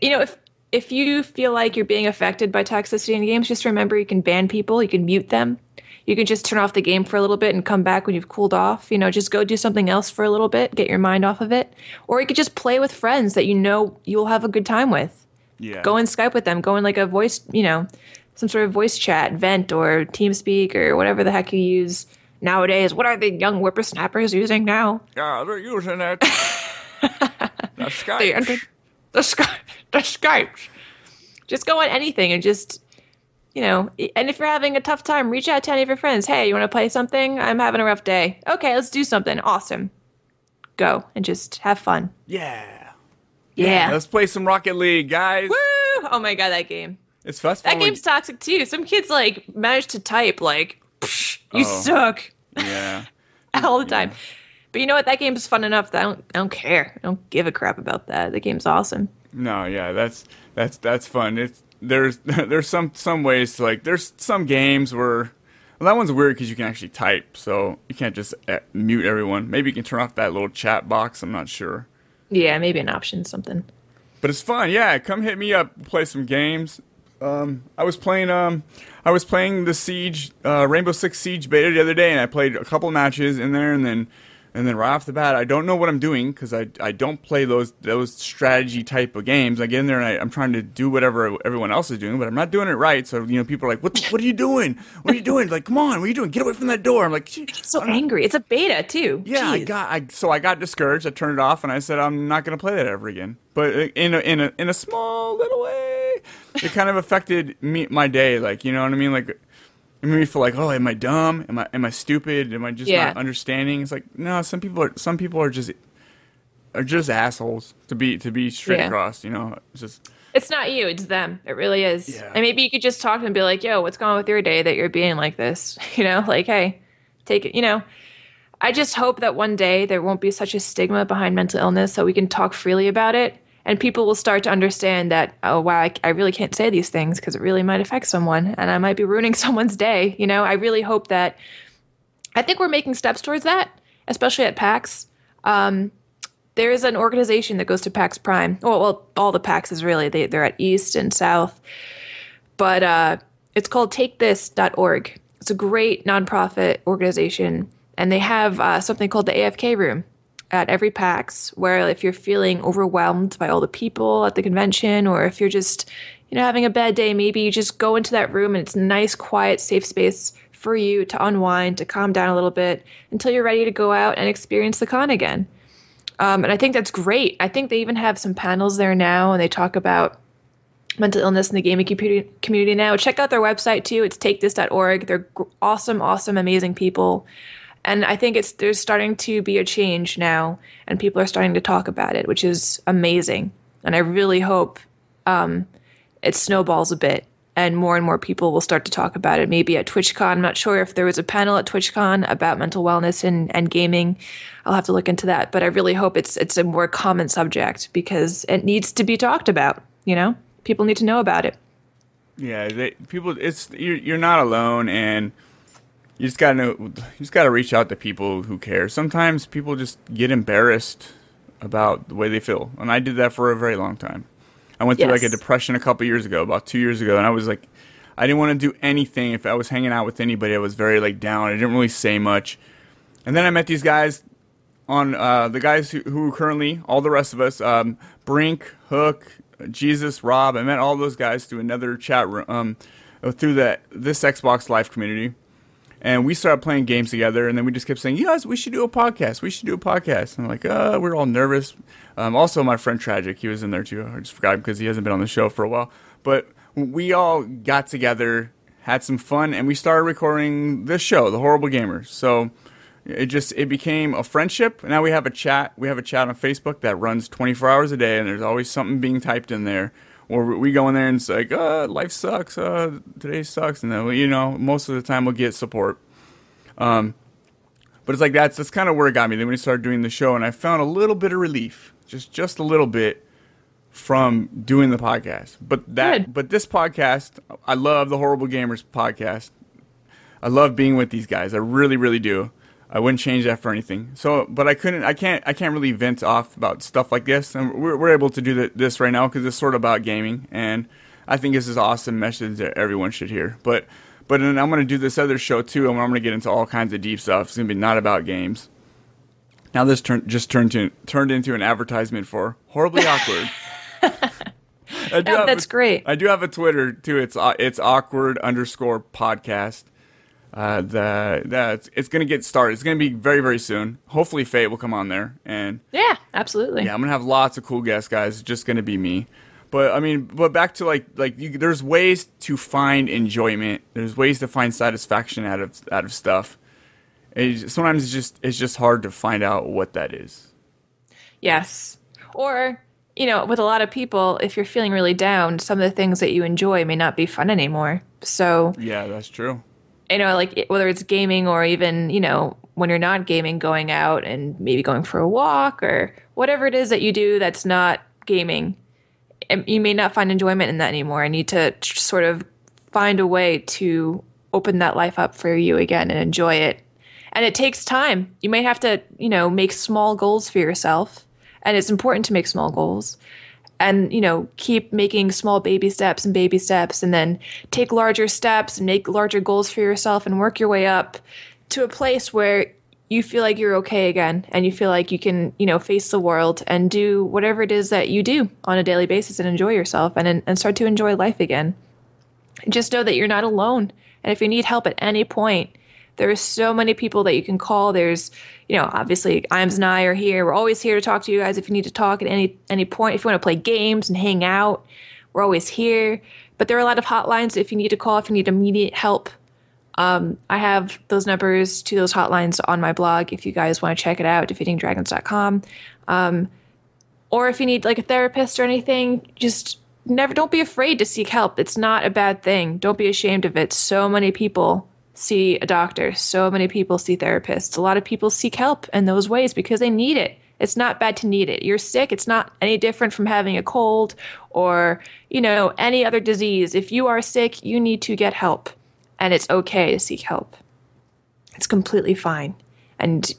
you know, if if you feel like you're being affected by toxicity in games, just remember you can ban people, you can mute them, you can just turn off the game for a little bit and come back when you've cooled off. You know, just go do something else for a little bit, get your mind off of it, or you could just play with friends that you know you'll have a good time with. Yeah. go in Skype with them, go in like a voice, you know, some sort of voice chat, Vent or TeamSpeak or whatever the heck you use nowadays. What are the young whippersnappers using now? Yeah, they're using it. the Skype. The, the, the, Sky, the Skypes. Just go on anything and just, you know, and if you're having a tough time, reach out to any of your friends. Hey, you want to play something? I'm having a rough day. Okay, let's do something. Awesome. Go and just have fun. yeah. Yeah. Let's play some Rocket League, guys. Woo! Oh my god, that game. It's fun. That game's toxic too. Some kids like manage to type like, "Psh, "You Oh. suck" Yeah. all the time. But you know what? That game's fun enough that I don't, I don't care. I don't give a crap about that. The game's awesome. No, yeah, that's that's that's fun. It's there's there's some some ways to like there's some games where well, that one's weird because you can actually type, so you can't just uh, mute everyone. Maybe you can turn off that little chat box. I'm not sure, Yeah, maybe an option, something. but it's fun. Yeah, come hit me up, play some games. Um, I was playing um, I was playing the Siege uh, Rainbow Six Siege beta the other day, and I played a couple matches in there, and then and then right off the bat, I don't know what I'm doing because I, I don't play those those strategy type of games. I get in there and I, I'm trying to do whatever everyone else is doing, but I'm not doing it right. So you know, people are like, "What what are you doing? What are you doing? Like, come on, what are you doing? Get away from that door!" I'm like, so angry. It's a beta too. yeah, I got. I so I got discouraged. I turned it off, and I said I'm not going to play that ever again. But uh, in a in a in a small little way, it kind of affected me my day. Like you know what I mean? Like it made me feel like, oh, am I dumb? Am I am I stupid? Am I just Yeah. not understanding? It's like no, some people are some people are just are just assholes to be to be straight Yeah. across. You know, it's just It's not you. It's them. It really is. Yeah. And maybe you could just talk to them and be like, "Yo, what's going on with your day that you're being like this?" You know, like, "Hey, take it." You know, I just hope that one day there won't be such a stigma behind mental illness, so we can talk freely about it, and people will start to understand that, oh wow, I, I really can't say these things because it really might affect someone, and I might be ruining someone's day. You know, I really hope that. I think we're making steps towards that, especially at PAX. Um, there is an organization that goes to PAX Prime. Well, well, all the PAXs really. They they're at East and South, but uh, it's called TakeThis.org. It's a great nonprofit organization, and they have uh, something called the AFK Room at every PAX, where if you're feeling overwhelmed by all the people at the convention, or if you're just you know having a bad day, maybe you just go into that room and it's a nice, quiet, safe space for you to unwind, to calm down a little bit until you're ready to go out and experience the con again. Um, and I think that's great. I think they even have some panels there now, and they talk about mental illness in the gaming community, now. Check out their website too. It's takethis.org. They're awesome, awesome, amazing people. And I think it's there's starting to be a change now, and people are starting to talk about it, which is amazing. And I really hope um, it snowballs a bit and more and more people will start to talk about it. Maybe at TwitchCon. I'm not sure if there was a panel at TwitchCon about mental wellness and, and gaming. I'll have to look into that. But I really hope it's it's a more common subject because it needs to be talked about. You know, people need to know about it. yeah. They, people, it's you're you're not alone, and you just gotta know. You just gotta reach out to people who care. Sometimes people just get embarrassed about the way they feel, and I did that for a very long time. I went through like a depression a couple years ago, about two years ago, and I was like, I didn't want to do anything. If I was hanging out with anybody, I was very like down. I didn't really say much. And then I met these guys on uh, the guys who, who currently all the rest of us, um, Brink, Hook, Jesus, Rob. I met all those guys through another chat room, um, through that this Xbox Live community, and we started playing games together. And then we just kept saying, "You guys, we should do a podcast. We should do a podcast." And I'm like, "Uh, we're all nervous." Um, also, my friend Tragic, he was in there too. I just forgot because he hasn't been on the show for a while. But we all got together, had some fun, and we started recording this show, The Horrible Gamers. So it just it became a friendship. Now we have a chat. We have a chat on Facebook that runs 24 hours a day, and there's always something being typed in there. Or we go in there and it's like, uh, life sucks. Uh, today sucks, and then you know, most of the time we'll get support. Um, but it's like that's that's kind of where it got me. Then when we started doing the show, and I found a little bit of relief, just just a little bit, from doing the podcast. But that, Good. but this podcast, I love the Horrible Gamers podcast. I love being with these guys. I really, really do. I wouldn't change that for anything. So, but I couldn't. I can't. I can't really vent off about stuff like this. And we're, we're able to do th- this right now because it's sort of about gaming, and I think this is an awesome message that everyone should hear. But, but then I'm going to do this other show too, and I'm going to get into all kinds of deep stuff. It's going to be not about games. Now this turn just turned to turned into an advertisement for horribly awkward. I do that's a- great. I do have a Twitter too. It's uh, it's awkward underscore podcast. Uh, the that's it's gonna get started. It's gonna be very very soon. Hopefully, Faye will come on there, and Yeah, absolutely. yeah, I'm gonna have lots of cool guests, guys. It's just gonna be me. But I mean, but back to like like you, there's ways to find enjoyment. There's ways to find satisfaction out of out of stuff. It's, sometimes it's just it's just hard to find out what that is. Yes. Or, you know, with a lot of people, if you're feeling really down, some of the things that you enjoy may not be fun anymore. So, Yeah, that's true. You know, like whether it's gaming or even, you know, when you're not gaming, going out and maybe going for a walk or whatever it is that you do that's not gaming, um, you may not find enjoyment in that anymore. I need to sort of find a way to open that life up for you again and enjoy it. And it takes time. You might have to, you know, make small goals for yourself. And it's important to make small goals and you know keep making small baby steps and baby steps and then take larger steps and make larger goals for yourself and work your way up to a place where you feel like you're okay again and you feel like you can you know face the world and do whatever it is that you do on a daily basis and enjoy yourself and and start to enjoy life again. Just know that you're not alone. And if you need help at any point there are so many people that you can call. There's you know obviously iams and i are here. We're always here to talk to you guys if you need to talk at any any point. If you want to play games and hang out we're always here. But there are a lot of hotlines if you need to call if you need immediate help. Um, i have those numbers to those hotlines on my blog if you guys want to check it out defeatingdragons.com um, or if you need like a therapist or anything just never don't be afraid to seek help. It's not a bad thing. Don't be ashamed of it. So many people see a doctor. So many people see therapists. A lot of people seek help in those ways because they need it. It's not bad to need it. You're sick. It's not any different from having a cold or you know any other disease. If you are sick you need to get help and it's okay to seek help. It's completely fine and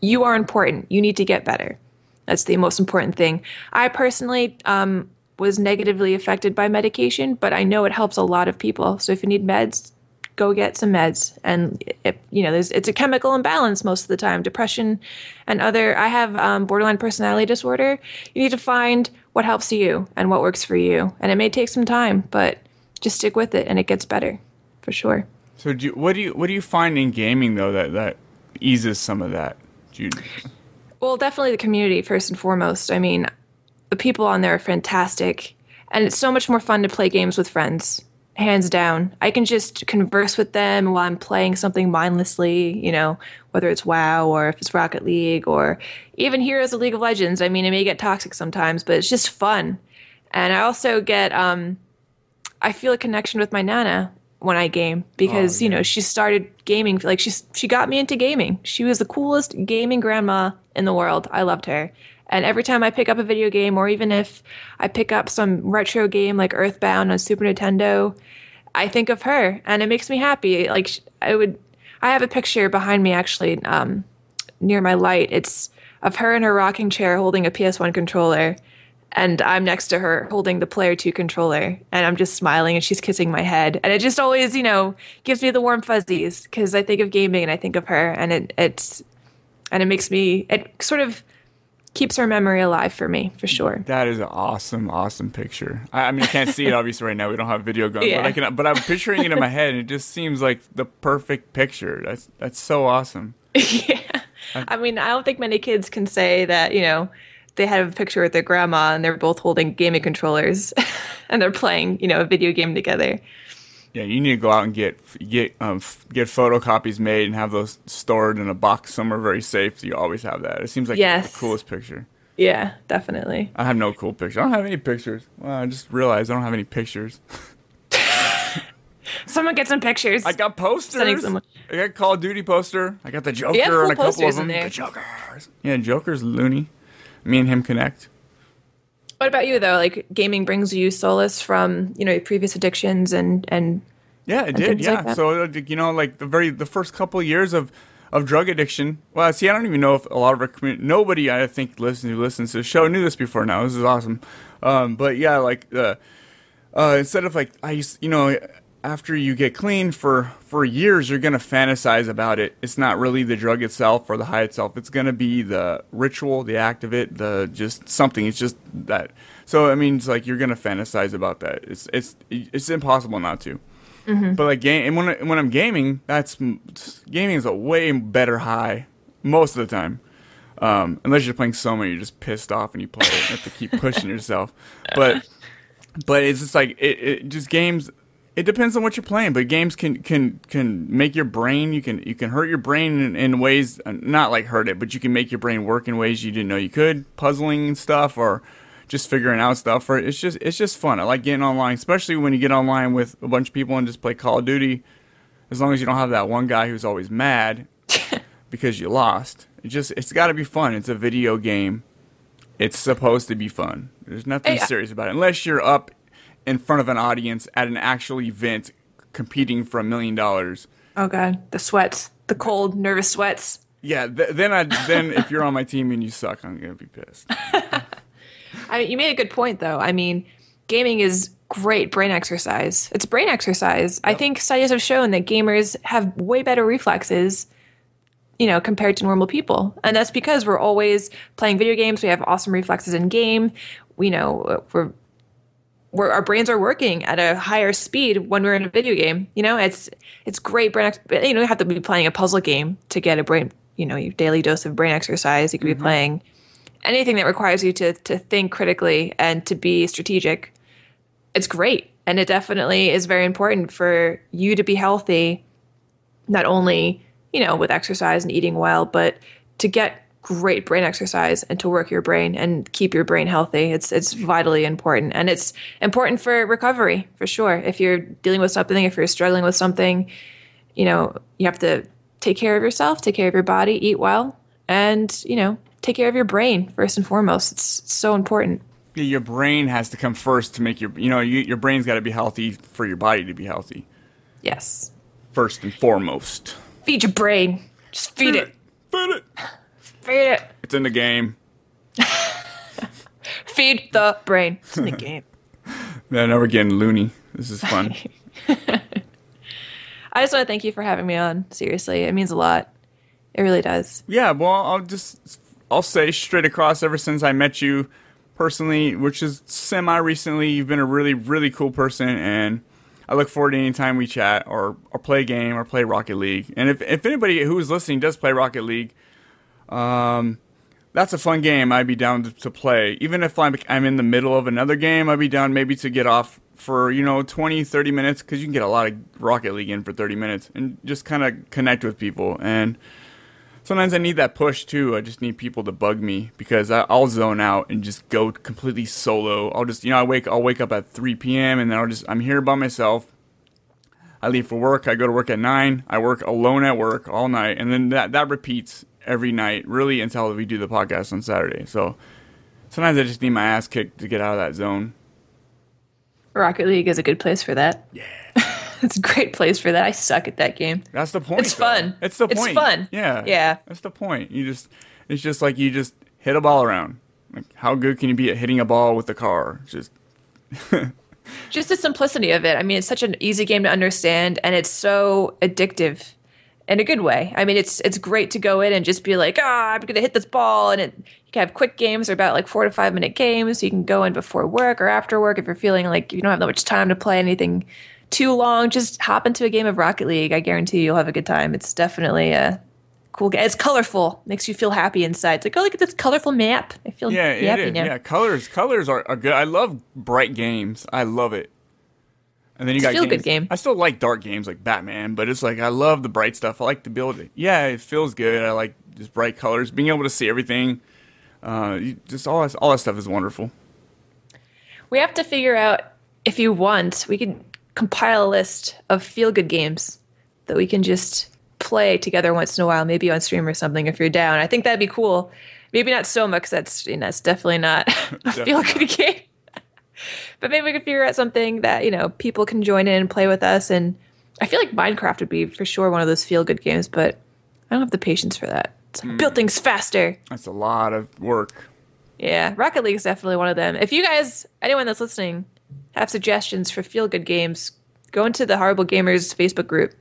you are important. You need to get better. That's the most important thing. I personally um, was negatively affected by medication, but I know it helps a lot of people. So if you need meds, go get some meds. And it, you know, there's it's a chemical imbalance most of the time. Depression and other. I have um, borderline personality disorder. You need to find what helps you and what works for you. And it may take some time, but just stick with it, and it gets better for sure. So, do you, what do you what do you find in gaming though that that eases some of that? Do you, Well, definitely the community first and foremost. I mean, the people on there are fantastic, and it's so much more fun to play games with friends. Hands down, I can just converse with them while I'm playing something mindlessly. You know, whether it's WoW or if it's Rocket League or even Heroes of League of Legends. I mean, it may get toxic sometimes, but it's just fun. And I also get, um, I feel a connection with my nana when I game because Oh, you know she started gaming like she's she got me into gaming. She was the coolest gaming grandma in the world. I loved her. And every time I pick up a video game or even if I pick up some retro game like Earthbound on Super Nintendo, I think of her and it makes me happy. Like I would I have a picture behind me actually um near my light. It's of her in her rocking chair holding a PS1 controller and I'm next to her holding the player two controller and I'm just smiling and she's kissing my head. And it just always, you know, gives me the warm fuzzies because I think of gaming and I think of her and it, it's, and it makes me, it sort of keeps her memory alive for me for sure. That is an awesome, awesome picture. I, I mean, I can't see it obviously right now. We don't have video going, Yeah. but I can. But I'm picturing it in my head, and it just seems like the perfect picture. That's that's so awesome. yeah. I mean, I don't think many kids can say that, you know, they have a picture with their grandma and they're both holding gaming controllers and they're playing, you know, a video game together. Yeah, you need to go out and get get um, f- get photocopies made and have those stored in a box somewhere very safe. So you always have that. It seems like Yes. the coolest picture. Yeah, definitely. I have no cool pictures. I don't have any pictures. Well, I just realized I don't have any pictures. Someone get some pictures. I got posters. I got Call of Duty poster. I got the Joker cool and a couple of them. The Jokers. Yeah, Joker's loony. Me and him connect. What about you though? Like gaming brings you solace from, you know, your previous addictions and and Yeah, it did. Yeah. like so uh, you know, like the very the first couple of years of of drug addiction. Well, see, I don't even know if a lot of our community, nobody I think listens who listens to the show knew this before. Now this is awesome. Um, but yeah, like uh, uh, instead of like I used, you know, after you get clean for for years, you're gonna fantasize about it. It's not really the drug itself or the high itself. It's gonna be the ritual, the act of it, the just something. It's just that. So I mean, it's like you're gonna fantasize about that. It's it's it's impossible not to. But like game, and when I, when I'm gaming, that's gaming is a way better high most of the time. Um, unless you're playing so many, you're just pissed off and you play it. Have to keep pushing yourself. But but it's just like it, it just games it depends on what you're playing but games can can can make your brain you can you can hurt your brain in, in ways uh, not like hurt it but you can make your brain work in ways you didn't know you could. Puzzling stuff or just figuring out stuff or it's just it's just fun. I like getting online especially when you get online with a bunch of people and just play call of duty. As long as you don't have that one guy who's always mad because you lost. It just it's got to be fun. It's a video game. It's supposed to be fun. There's nothing Hey, serious about it unless you're up in front of an audience at an actual event competing for a million dollars. oh god, the sweats, the cold, nervous sweats. Yeah, th- then I then if you're on my team and you suck, I'm gonna be pissed. I you made a good point though. I mean, gaming is great brain exercise. It's brain exercise. I think studies have shown that gamers have way better reflexes, you know, compared to normal people. And that's because we're always playing video games. We have awesome reflexes in game. We know uh, we're we're, our brains are working at a higher speed when we're in a video game. You know, it's it's great brain. Ex- you know, you have to be playing a puzzle game to get a brain. You know, your daily dose of brain exercise. You could be mm-hmm. playing anything that requires you to to think critically and to be strategic. It's great, and it definitely is very important for you to be healthy. Not only you know with exercise and eating well, but to get great brain exercise and to work your brain and keep your brain healthy. It's it's vitally important and it's important for recovery for sure. If you're dealing with something, if you're struggling with something, you know, you have to take care of yourself, take care of your body, eat well, and, you know, take care of your brain first and foremost. It's, it's so important. Your brain has to come first to make your you know you, your brain's got to be healthy for your body to be healthy Yes. first and foremost. Feed your brain. Just feed it. Feed it. Feed it. It's in the game. Feed the brain. It's in the game. Yeah, now we're getting loony. This is fun. I just want to thank you for having me on. Seriously, it means a lot. It really does. Yeah, well, I'll just I'll say straight across ever since I met you personally, which is semi recently, you've been a really really cool person and I look forward to any time we chat or or play a game or play Rocket League. And if if anybody who is listening does play Rocket League, um that's a fun game. I'd be down to, play. Even if I'm I'm in the middle of another game, I'd be down maybe to get off for, you know, 20, 30 minutes cuz you can get a lot of Rocket League in for 30 minutes and just kind of connect with people and sometimes I need that push too. I just need people to bug me because I, I'll zone out and just go completely solo. I'll just, you know, I wake, I'll wake up at 3 p.m. and then I'll just, I'm here by myself. I leave for work. I go to work at nine. I work alone at work all night, and then that that repeats every night, really, until we do the podcast on Saturday. So sometimes I just need my ass kicked to get out of that zone. Rocket League is a good place for that. Yeah. it's a great place for that. I suck at that game. That's the point. It's though. fun. It's the point. It's fun. Yeah. Yeah. That's the point. You just, it's just like you just hit a ball around, Like, how good can you be at hitting a ball with a car? Just just the simplicity of it. I mean, it's such an easy game to understand, and it's so addictive in a good way. I mean, it's it's great to go in and just be like, ah, I'm gonna hit this ball, and it, you can have quick games, they're about like four to five minute games. So you can go in before work or after work if you're feeling like you don't have that much time to play anything too long. Just hop into a game of Rocket League. I guarantee you'll have a good time. It's definitely a cool game. It's colorful, makes you feel happy inside. It's like, oh, look at this colorful map. I feel yeah, happy now. Yeah, colors colors are, are good. I love bright games. I love it. And then you It's got feel-good game. I still like dark games like Batman, but it's like I love the bright stuff. I like to build it. Yeah, it feels good. I like just bright colors, being able to see everything. Uh, you, just all that, all that stuff is wonderful. We have to figure out if you want, we can compile a list of feel good games that we can just play together once in a while, maybe on stream or something if you're down. I think that'd be cool. Maybe not Soma because that's you know it's definitely not a feel good game. but maybe we could figure out something that you know people can join in and play with us. And I feel like Minecraft would be for sure one of those feel good games, but I don't have the patience for that. So build hmm. things faster. That's a lot of work. Yeah, Rocket League is definitely one of them. If you guys, anyone that's listening, have suggestions for feel good games, go into the Horrible Gamers Facebook group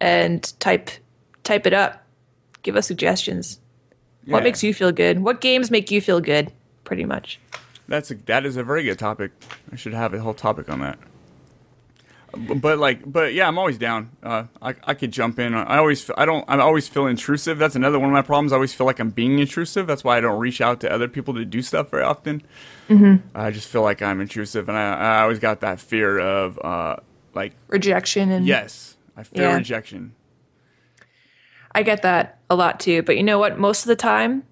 and type type it up. Give us suggestions. What makes you feel good? What games make you feel good? Pretty much. That's a, that is a very good topic. I should have a whole topic on that. But like, but yeah, I'm always down. Uh, I I could jump in. I always I don't I always feel intrusive. That's another one of my problems. I always feel like I'm being intrusive. That's why I don't reach out to other people to do stuff very often. I just feel like I'm intrusive, and I I always got that fear of uh like Rejection and yes, I fear Yeah. rejection. I get that a lot too. But you know what? Most of the time,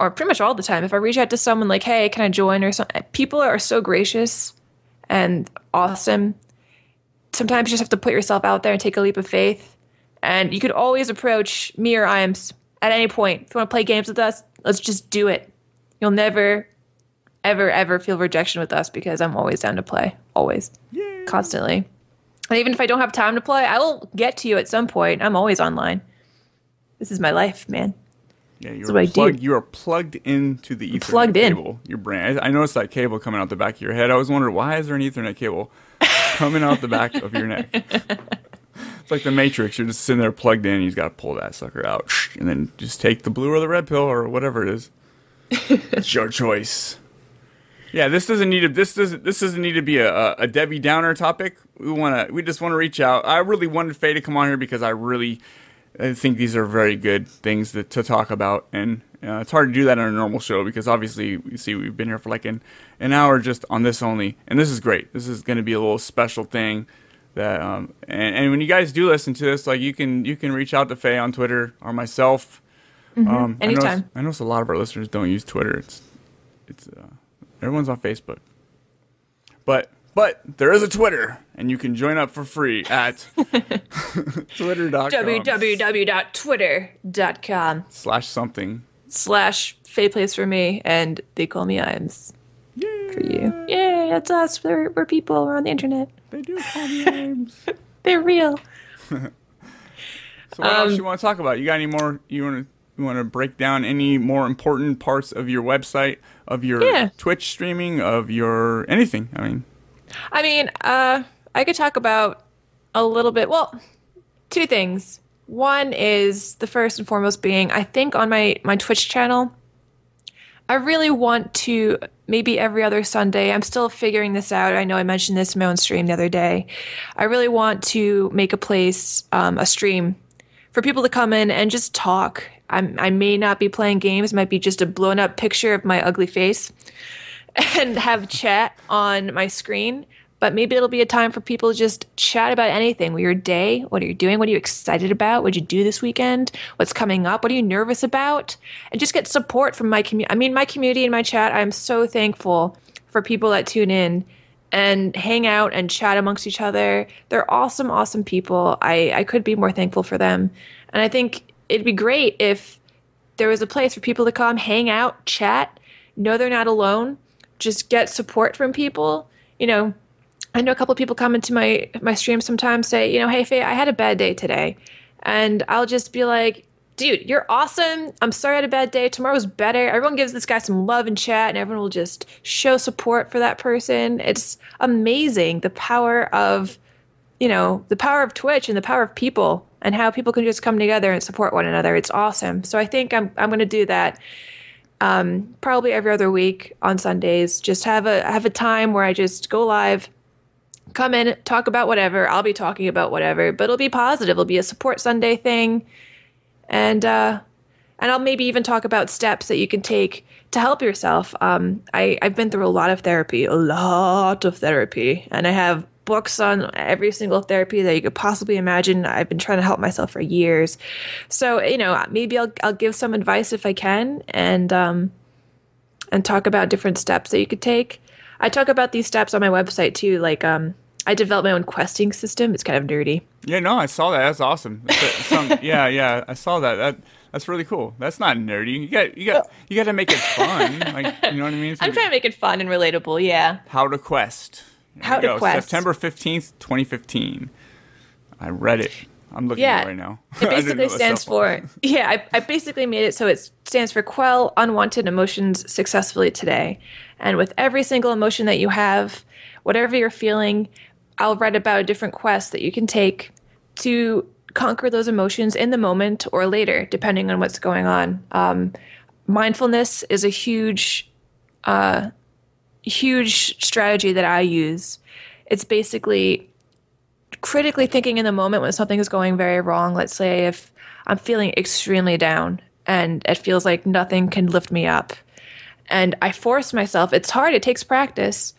or pretty much all the time, if I reach out to someone like, "Hey, can I join?" or something, people are so gracious and awesome. Sometimes you just have to put yourself out there and take a leap of faith. And you could always approach me or Iams at any point. If you want to play games with us, let's just do it. You'll never, ever, ever feel rejection with us because I'm always down to play. Always. Constantly. And even if I don't have time to play, I will get to you at some point. I'm always online. This is my life, man. Yeah, you're I do. plugged. You are plugged into the Ethernet plugged in. cable. Your brain. I, I noticed that cable coming out the back of your head. I was wondering why is there an Ethernet cable coming out the back of your neck? It's like the Matrix. You're just sitting there plugged in. You just got to pull that sucker out, and then just take the blue or the red pill or whatever it is. it's your choice. Yeah, this doesn't need to. This doesn't. This doesn't need to be a, a, a Debbie Downer topic. We want to. We just want to reach out. I really wanted Faye to come on here because I really I think these are very good things to, to talk about, and uh, it's hard to do that on a normal show because obviously, you see, we've been here for like an, an hour just on this only, and this is great. This is going to be a little special thing that, um, and, and when you guys do listen to this, like you can you can reach out to Faye on Twitter or myself. Um, I notice, Anytime. I notice a lot of our listeners don't use Twitter. It's it's uh, everyone's on Facebook, but but there is a Twitter, and you can join up for free at twitter.com www.twitter.com slash something. slash Faye Plays for me and they call me Iams Yay! for you. Yay, that's us. We're, we're people. We're on the internet. They do call me names. They're real. So what else um, you want to talk about? You got any more? You want to you want to break down any more important parts of your website, of your Yeah. Twitch streaming, of your anything? I mean, I mean, uh, I could talk about a little bit. Well, two things. One is the first and foremost being I think on my my Twitch channel, I really want to maybe every other Sunday. I'm still figuring this out. I know I mentioned this in my own stream the other day. I really want to make a place, um, a stream for people to come in and just talk. I'm, I may not be playing games, might be just a blown up picture of my ugly face and have chat on my screen. But maybe it'll be a time for people to just chat about anything. Your day, what are you doing? What are you excited about? What'd you do this weekend? What's coming up? What are you nervous about? And just get support from my community. I mean, my community and my chat, I'm so thankful for people that tune in and hang out and chat amongst each other. They're awesome, awesome people. I, I could be more thankful for them. And I think it'd be great if there was a place for people to come, hang out, chat, know they're not alone, just get support from people. You know, I know a couple of people come into my my stream sometimes say, you know, hey Faye, I had a bad day today. And I'll just be like, dude, you're awesome. I'm sorry I had a bad day. Tomorrow's better. Everyone gives this guy some love and chat, and everyone will just show support for that person. It's amazing the power of, you know, the power of Twitch and the power of people and how people can just come together and support one another. It's awesome. So I think I'm I'm going to do that. Um, probably every other week on Sundays. Just have a have a time where I just go live, come in, talk about whatever. I'll be talking about whatever, but it'll be positive. It'll be a support Sunday thing and uh, and I'll maybe even talk about steps that you can take to help yourself. Um, I, I've been through a lot of therapy, a lot of therapy, and I have books on every single therapy that you could possibly imagine. I've been trying to help myself for years, so you know maybe I'll I'll give some advice if I can, and um, and talk about different steps that you could take. I talk about these steps on my website too, like um, I developed my own questing system. It's kind of nerdy. Yeah, no, I saw that. That's awesome. That's some, yeah, yeah, I saw that. That that's really cool. That's not nerdy. You got you got you got to make it fun. Like you know what I mean? I'm trying to make it fun and relatable. Yeah. How to quest. How to go. quest. September fifteenth, twenty fifteen. I read it. I'm looking yeah, at it right now. It basically stands for yeah. I, I basically made it so it stands for quell unwanted emotions successfully today, and with every single emotion that you have, whatever you're feeling, I'll write about a different quest that you can take to conquer those emotions in the moment or later, depending on what's going on. Um, mindfulness is a huge, uh, huge strategy that I use. It's basically critically thinking in the moment when something is going very wrong. Let's say if I'm feeling extremely down and it feels like nothing can lift me up. And I force myself, it's hard, it takes practice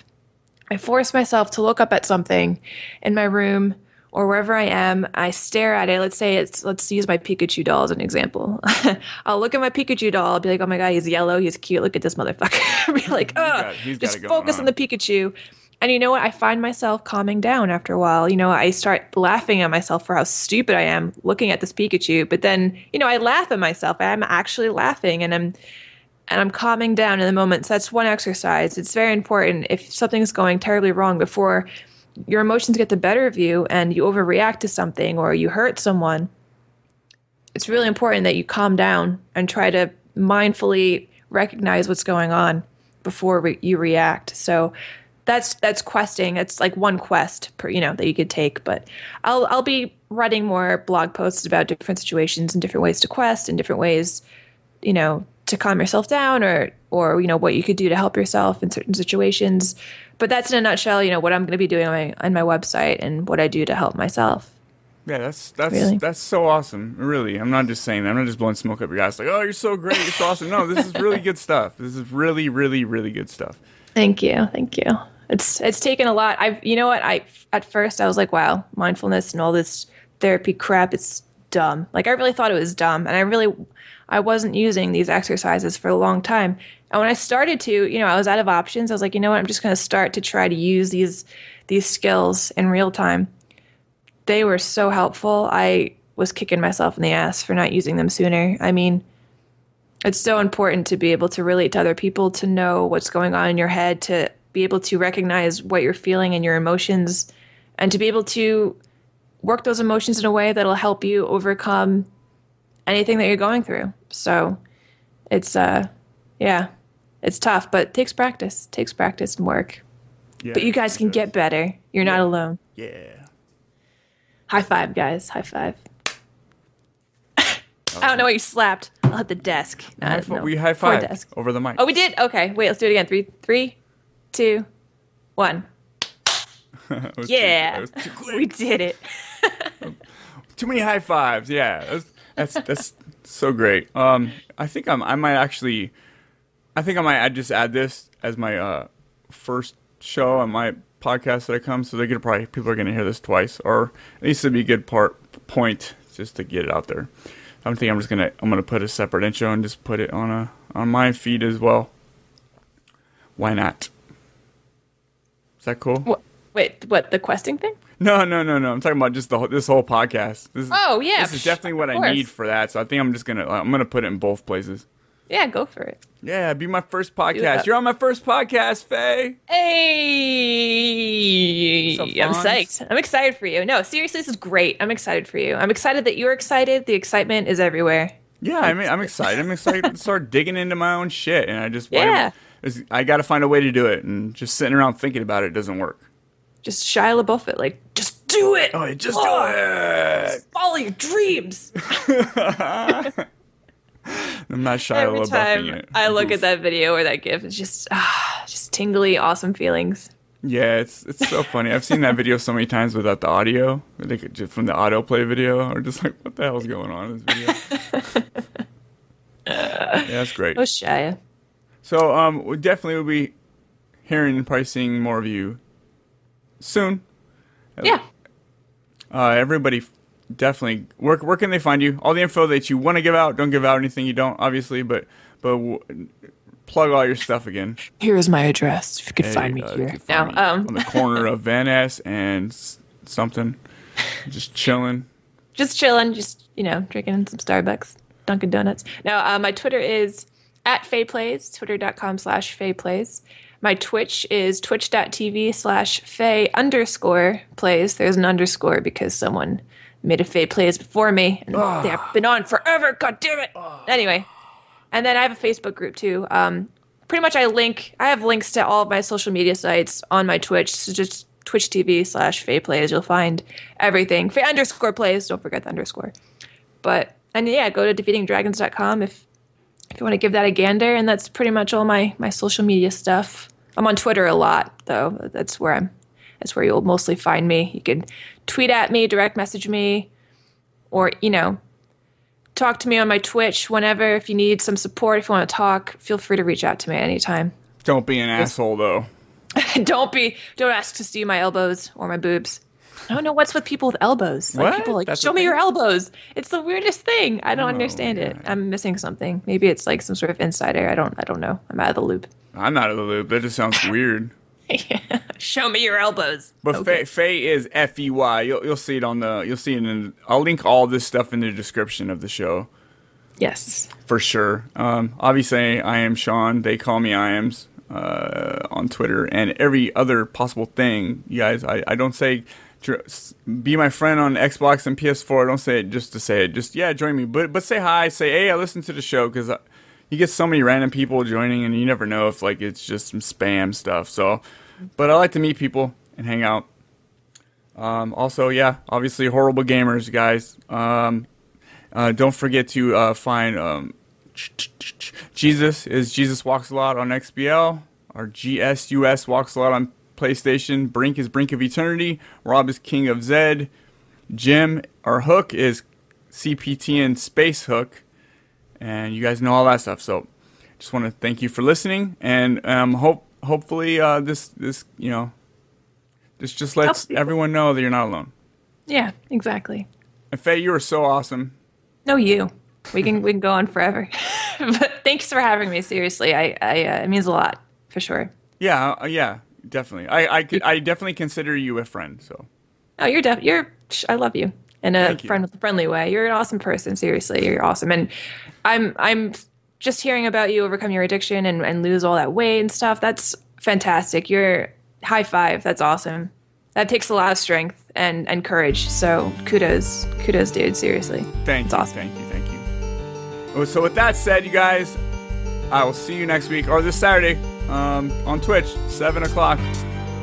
I force myself to look up at something in my room or wherever I am. I stare at it. Let's say it's, let's use my Pikachu doll as an example. I'll look at my Pikachu doll. I'll be like, oh my God, he's yellow. He's cute. Look at this motherfucker. I'll be like, oh, just focus on. on the Pikachu. And you know what? I find myself calming down after a while. You know, I start laughing at myself for how stupid I am looking at this Pikachu. But then, you know, I laugh at myself. I'm actually laughing and I'm and I'm calming down in the moment. So that's one exercise. It's very important if something's going terribly wrong before your emotions get the better of you and you overreact to something or you hurt someone. It's really important that you calm down and try to mindfully recognize what's going on before re- you react. So that's that's questing. It's like one quest per you know that you could take. But I'll I'll be writing more blog posts about different situations and different ways to quest and different ways, you know, to calm yourself down or or you know what you could do to help yourself in certain situations but that's in a nutshell you know what i'm going to be doing on my on my website and what i do to help myself. Yeah that's that's really? that's so awesome. Really i'm not just saying that. I'm not just blowing smoke up your ass like oh you're so great. You're so awesome. No this is really good stuff. This is really really really good stuff. Thank you. Thank you. It's it's taken a lot. I've you know what? I at first i was like wow mindfulness and all this therapy crap it's dumb. Like i really thought it was dumb and i really I wasn't using these exercises for a long time. And when I started to, you know, I was out of options. I was like, you know what? I'm just going to start to try to use these these skills in real time. They were so helpful. I was kicking myself in the ass for not using them sooner. I mean, it's so important to be able to relate to other people, to know what's going on in your head, to be able to recognize what you're feeling and your emotions, and to be able to work those emotions in a way that'll help you overcome anything that you're going through. So it's uh yeah, it's tough, but it takes practice. It takes practice and work. Yeah, but you guys can does. get better. You're yeah. not alone. Yeah. High five, guys. High five. I don't know what you slapped. I'll hit the desk. High we high five over the mic. Oh, we did. Okay, wait. Let's do it again. Three, three, two, one. yeah, too, we did it. too many high fives. Yeah, that's that's so great. Um, I think I'm. I might actually. I think I might add, just add this as my uh, first show on my podcast that I come, so they're gonna probably people are gonna hear this twice, or at least it'd be a good part point just to get it out there. I don't think I'm just gonna I'm gonna put a separate intro and just put it on a on my feed as well. Why not? Is that cool? What, wait, what the questing thing? No, no, no, no. I'm talking about just the whole, this whole podcast. This is, oh yeah, this is definitely what I need for that. So I think I'm just gonna I'm gonna put it in both places. Yeah, go for it. Yeah, be my first podcast. You're on my first podcast, Faye. Hey, I'm psyched. I'm excited for you. No, seriously, this is great. I'm excited for you. I'm excited that you're excited. The excitement is everywhere. Yeah, I mean, I'm excited. I'm excited to start digging into my own shit, and I just Yeah. I, I got to find a way to do it, and just sitting around thinking about it doesn't work. Just Shia LaBeouf it, like just do it. Oh, just Oh. do it. Follow your dreams. I'm not shy Every LaBeoufing time it. I look at that video or that gif, it's just ah, just tingly, awesome feelings. Yeah, it's it's so funny. I've seen that video so many times without the audio, like just from the autoplay video, or just like, what the hell's going on in this video? yeah, that's great. Oh, Shia. So, um, we definitely will be hearing and probably seeing more of you soon. Yeah. Uh, everybody, definitely. Where where can they find you? All the info that you want to give out. Don't give out anything you don't, obviously, but but w- plug all your stuff again. Here is my address. If you could Hey, find me uh, here. can Now, me um, on the corner of Van Ness and something, just chilling. just chilling, just you know, drinking some Starbucks, Dunkin' Donuts. Now, uh, my Twitter is at FayPlays, twitter.com slash FayPlays. My Twitch is twitch.tv slash Fay underscore plays. There's an underscore because someone made a Fay plays before me and they've been on forever. God damn it. Anyway, and then I have a Facebook group too. Um, pretty much I link, I have links to all of my social media sites on my Twitch. So just Twitch TV slash Fay plays. You'll find everything. Fay underscore plays. Don't forget the underscore. But, and yeah, go to defeatingdragons.com if, if you want to give that a gander. And that's pretty much all my, my social media stuff. I'm on Twitter a lot though. That's where I'm, that's where you'll mostly find me. You can tweet at me, direct message me, or, you know, talk to me on my Twitch whenever. If you need some support, if you want to talk, feel free to reach out to me anytime. Don't be an asshole though. don't be, don't ask to see my elbows or my boobs. I don't know what's with people with elbows. Like What? people like, That's show me your elbows. It's the weirdest thing. I don't Oh, understand it. I'm missing something. Maybe it's like some sort of insider. I don't. I don't know. I'm out of the loop. I'm out of the loop. That just sounds weird. show me your elbows. But Okay. Faye, is F E Y. You'll you'll see it on the you'll see it in. I'll link all this stuff in the description of the show yes. for sure. Um, obviously, I am Sean. They call me Iams uh, on Twitter and every other possible thing. You guys, I, I don't say be my friend on Xbox and PS4. Don't say it just to say it. Just yeah, join me. But but say hi. Say hey, I listen to the show because you get so many random people joining, and you never know if like it's just some spam stuff. So, but I like to meet people and hang out. Um, also, yeah, obviously, horrible gamers, guys. Um, uh, don't forget to uh, find um, Jesus is Jesus Walks a Lot on XBL. Our GSUS Walks a Lot on PlayStation. Brink is Brink of Eternity. Rob is King of Zed. Jim, our hook is CPTN Space Hook. And you guys know all that stuff. So just want to thank you for listening. And um, hope hopefully uh, this, this, you know, this just lets everyone know that you're not alone. Yeah. Exactly. And Faye, you are so awesome. No, you. We can we can go on forever. but thanks for having me. Seriously, I I uh, it means a lot for sure. Yeah, uh, yeah, definitely. I, I, could- I definitely consider you a friend. So Oh, you're def- you're I love you in a friend friendly way. You're an awesome person. Seriously, you're awesome. And I'm I'm just hearing about you overcome your addiction and and lose all that weight and stuff. That's fantastic. You're high five. That's awesome. That takes a lot of strength and and courage. So kudos, kudos, dude. Seriously. thank It's you, awesome. thank you, thank you. Oh, So with that said, you guys, I will see you next week or this Saturday um, on Twitch, seven o'clock.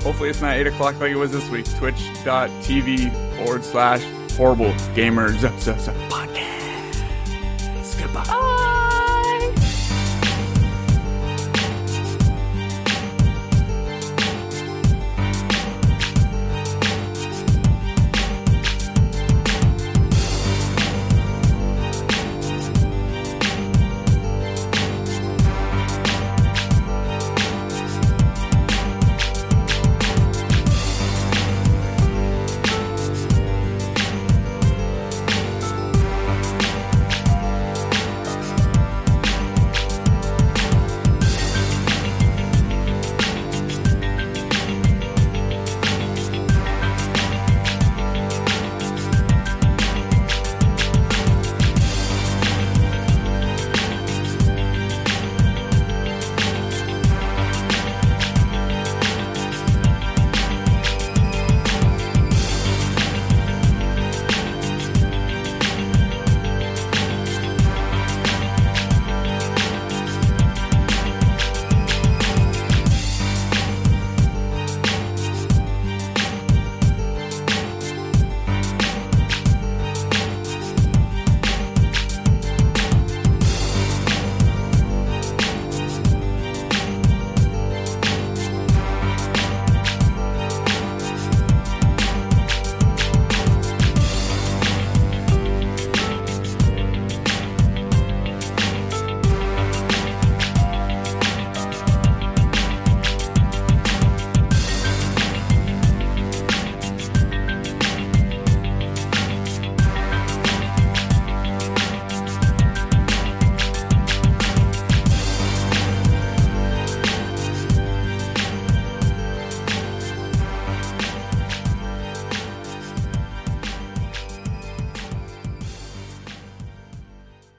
Hopefully it's not eight o'clock like it was this week. Twitch.tv forward slash horrible gamers podcast. Goodbye. Bye.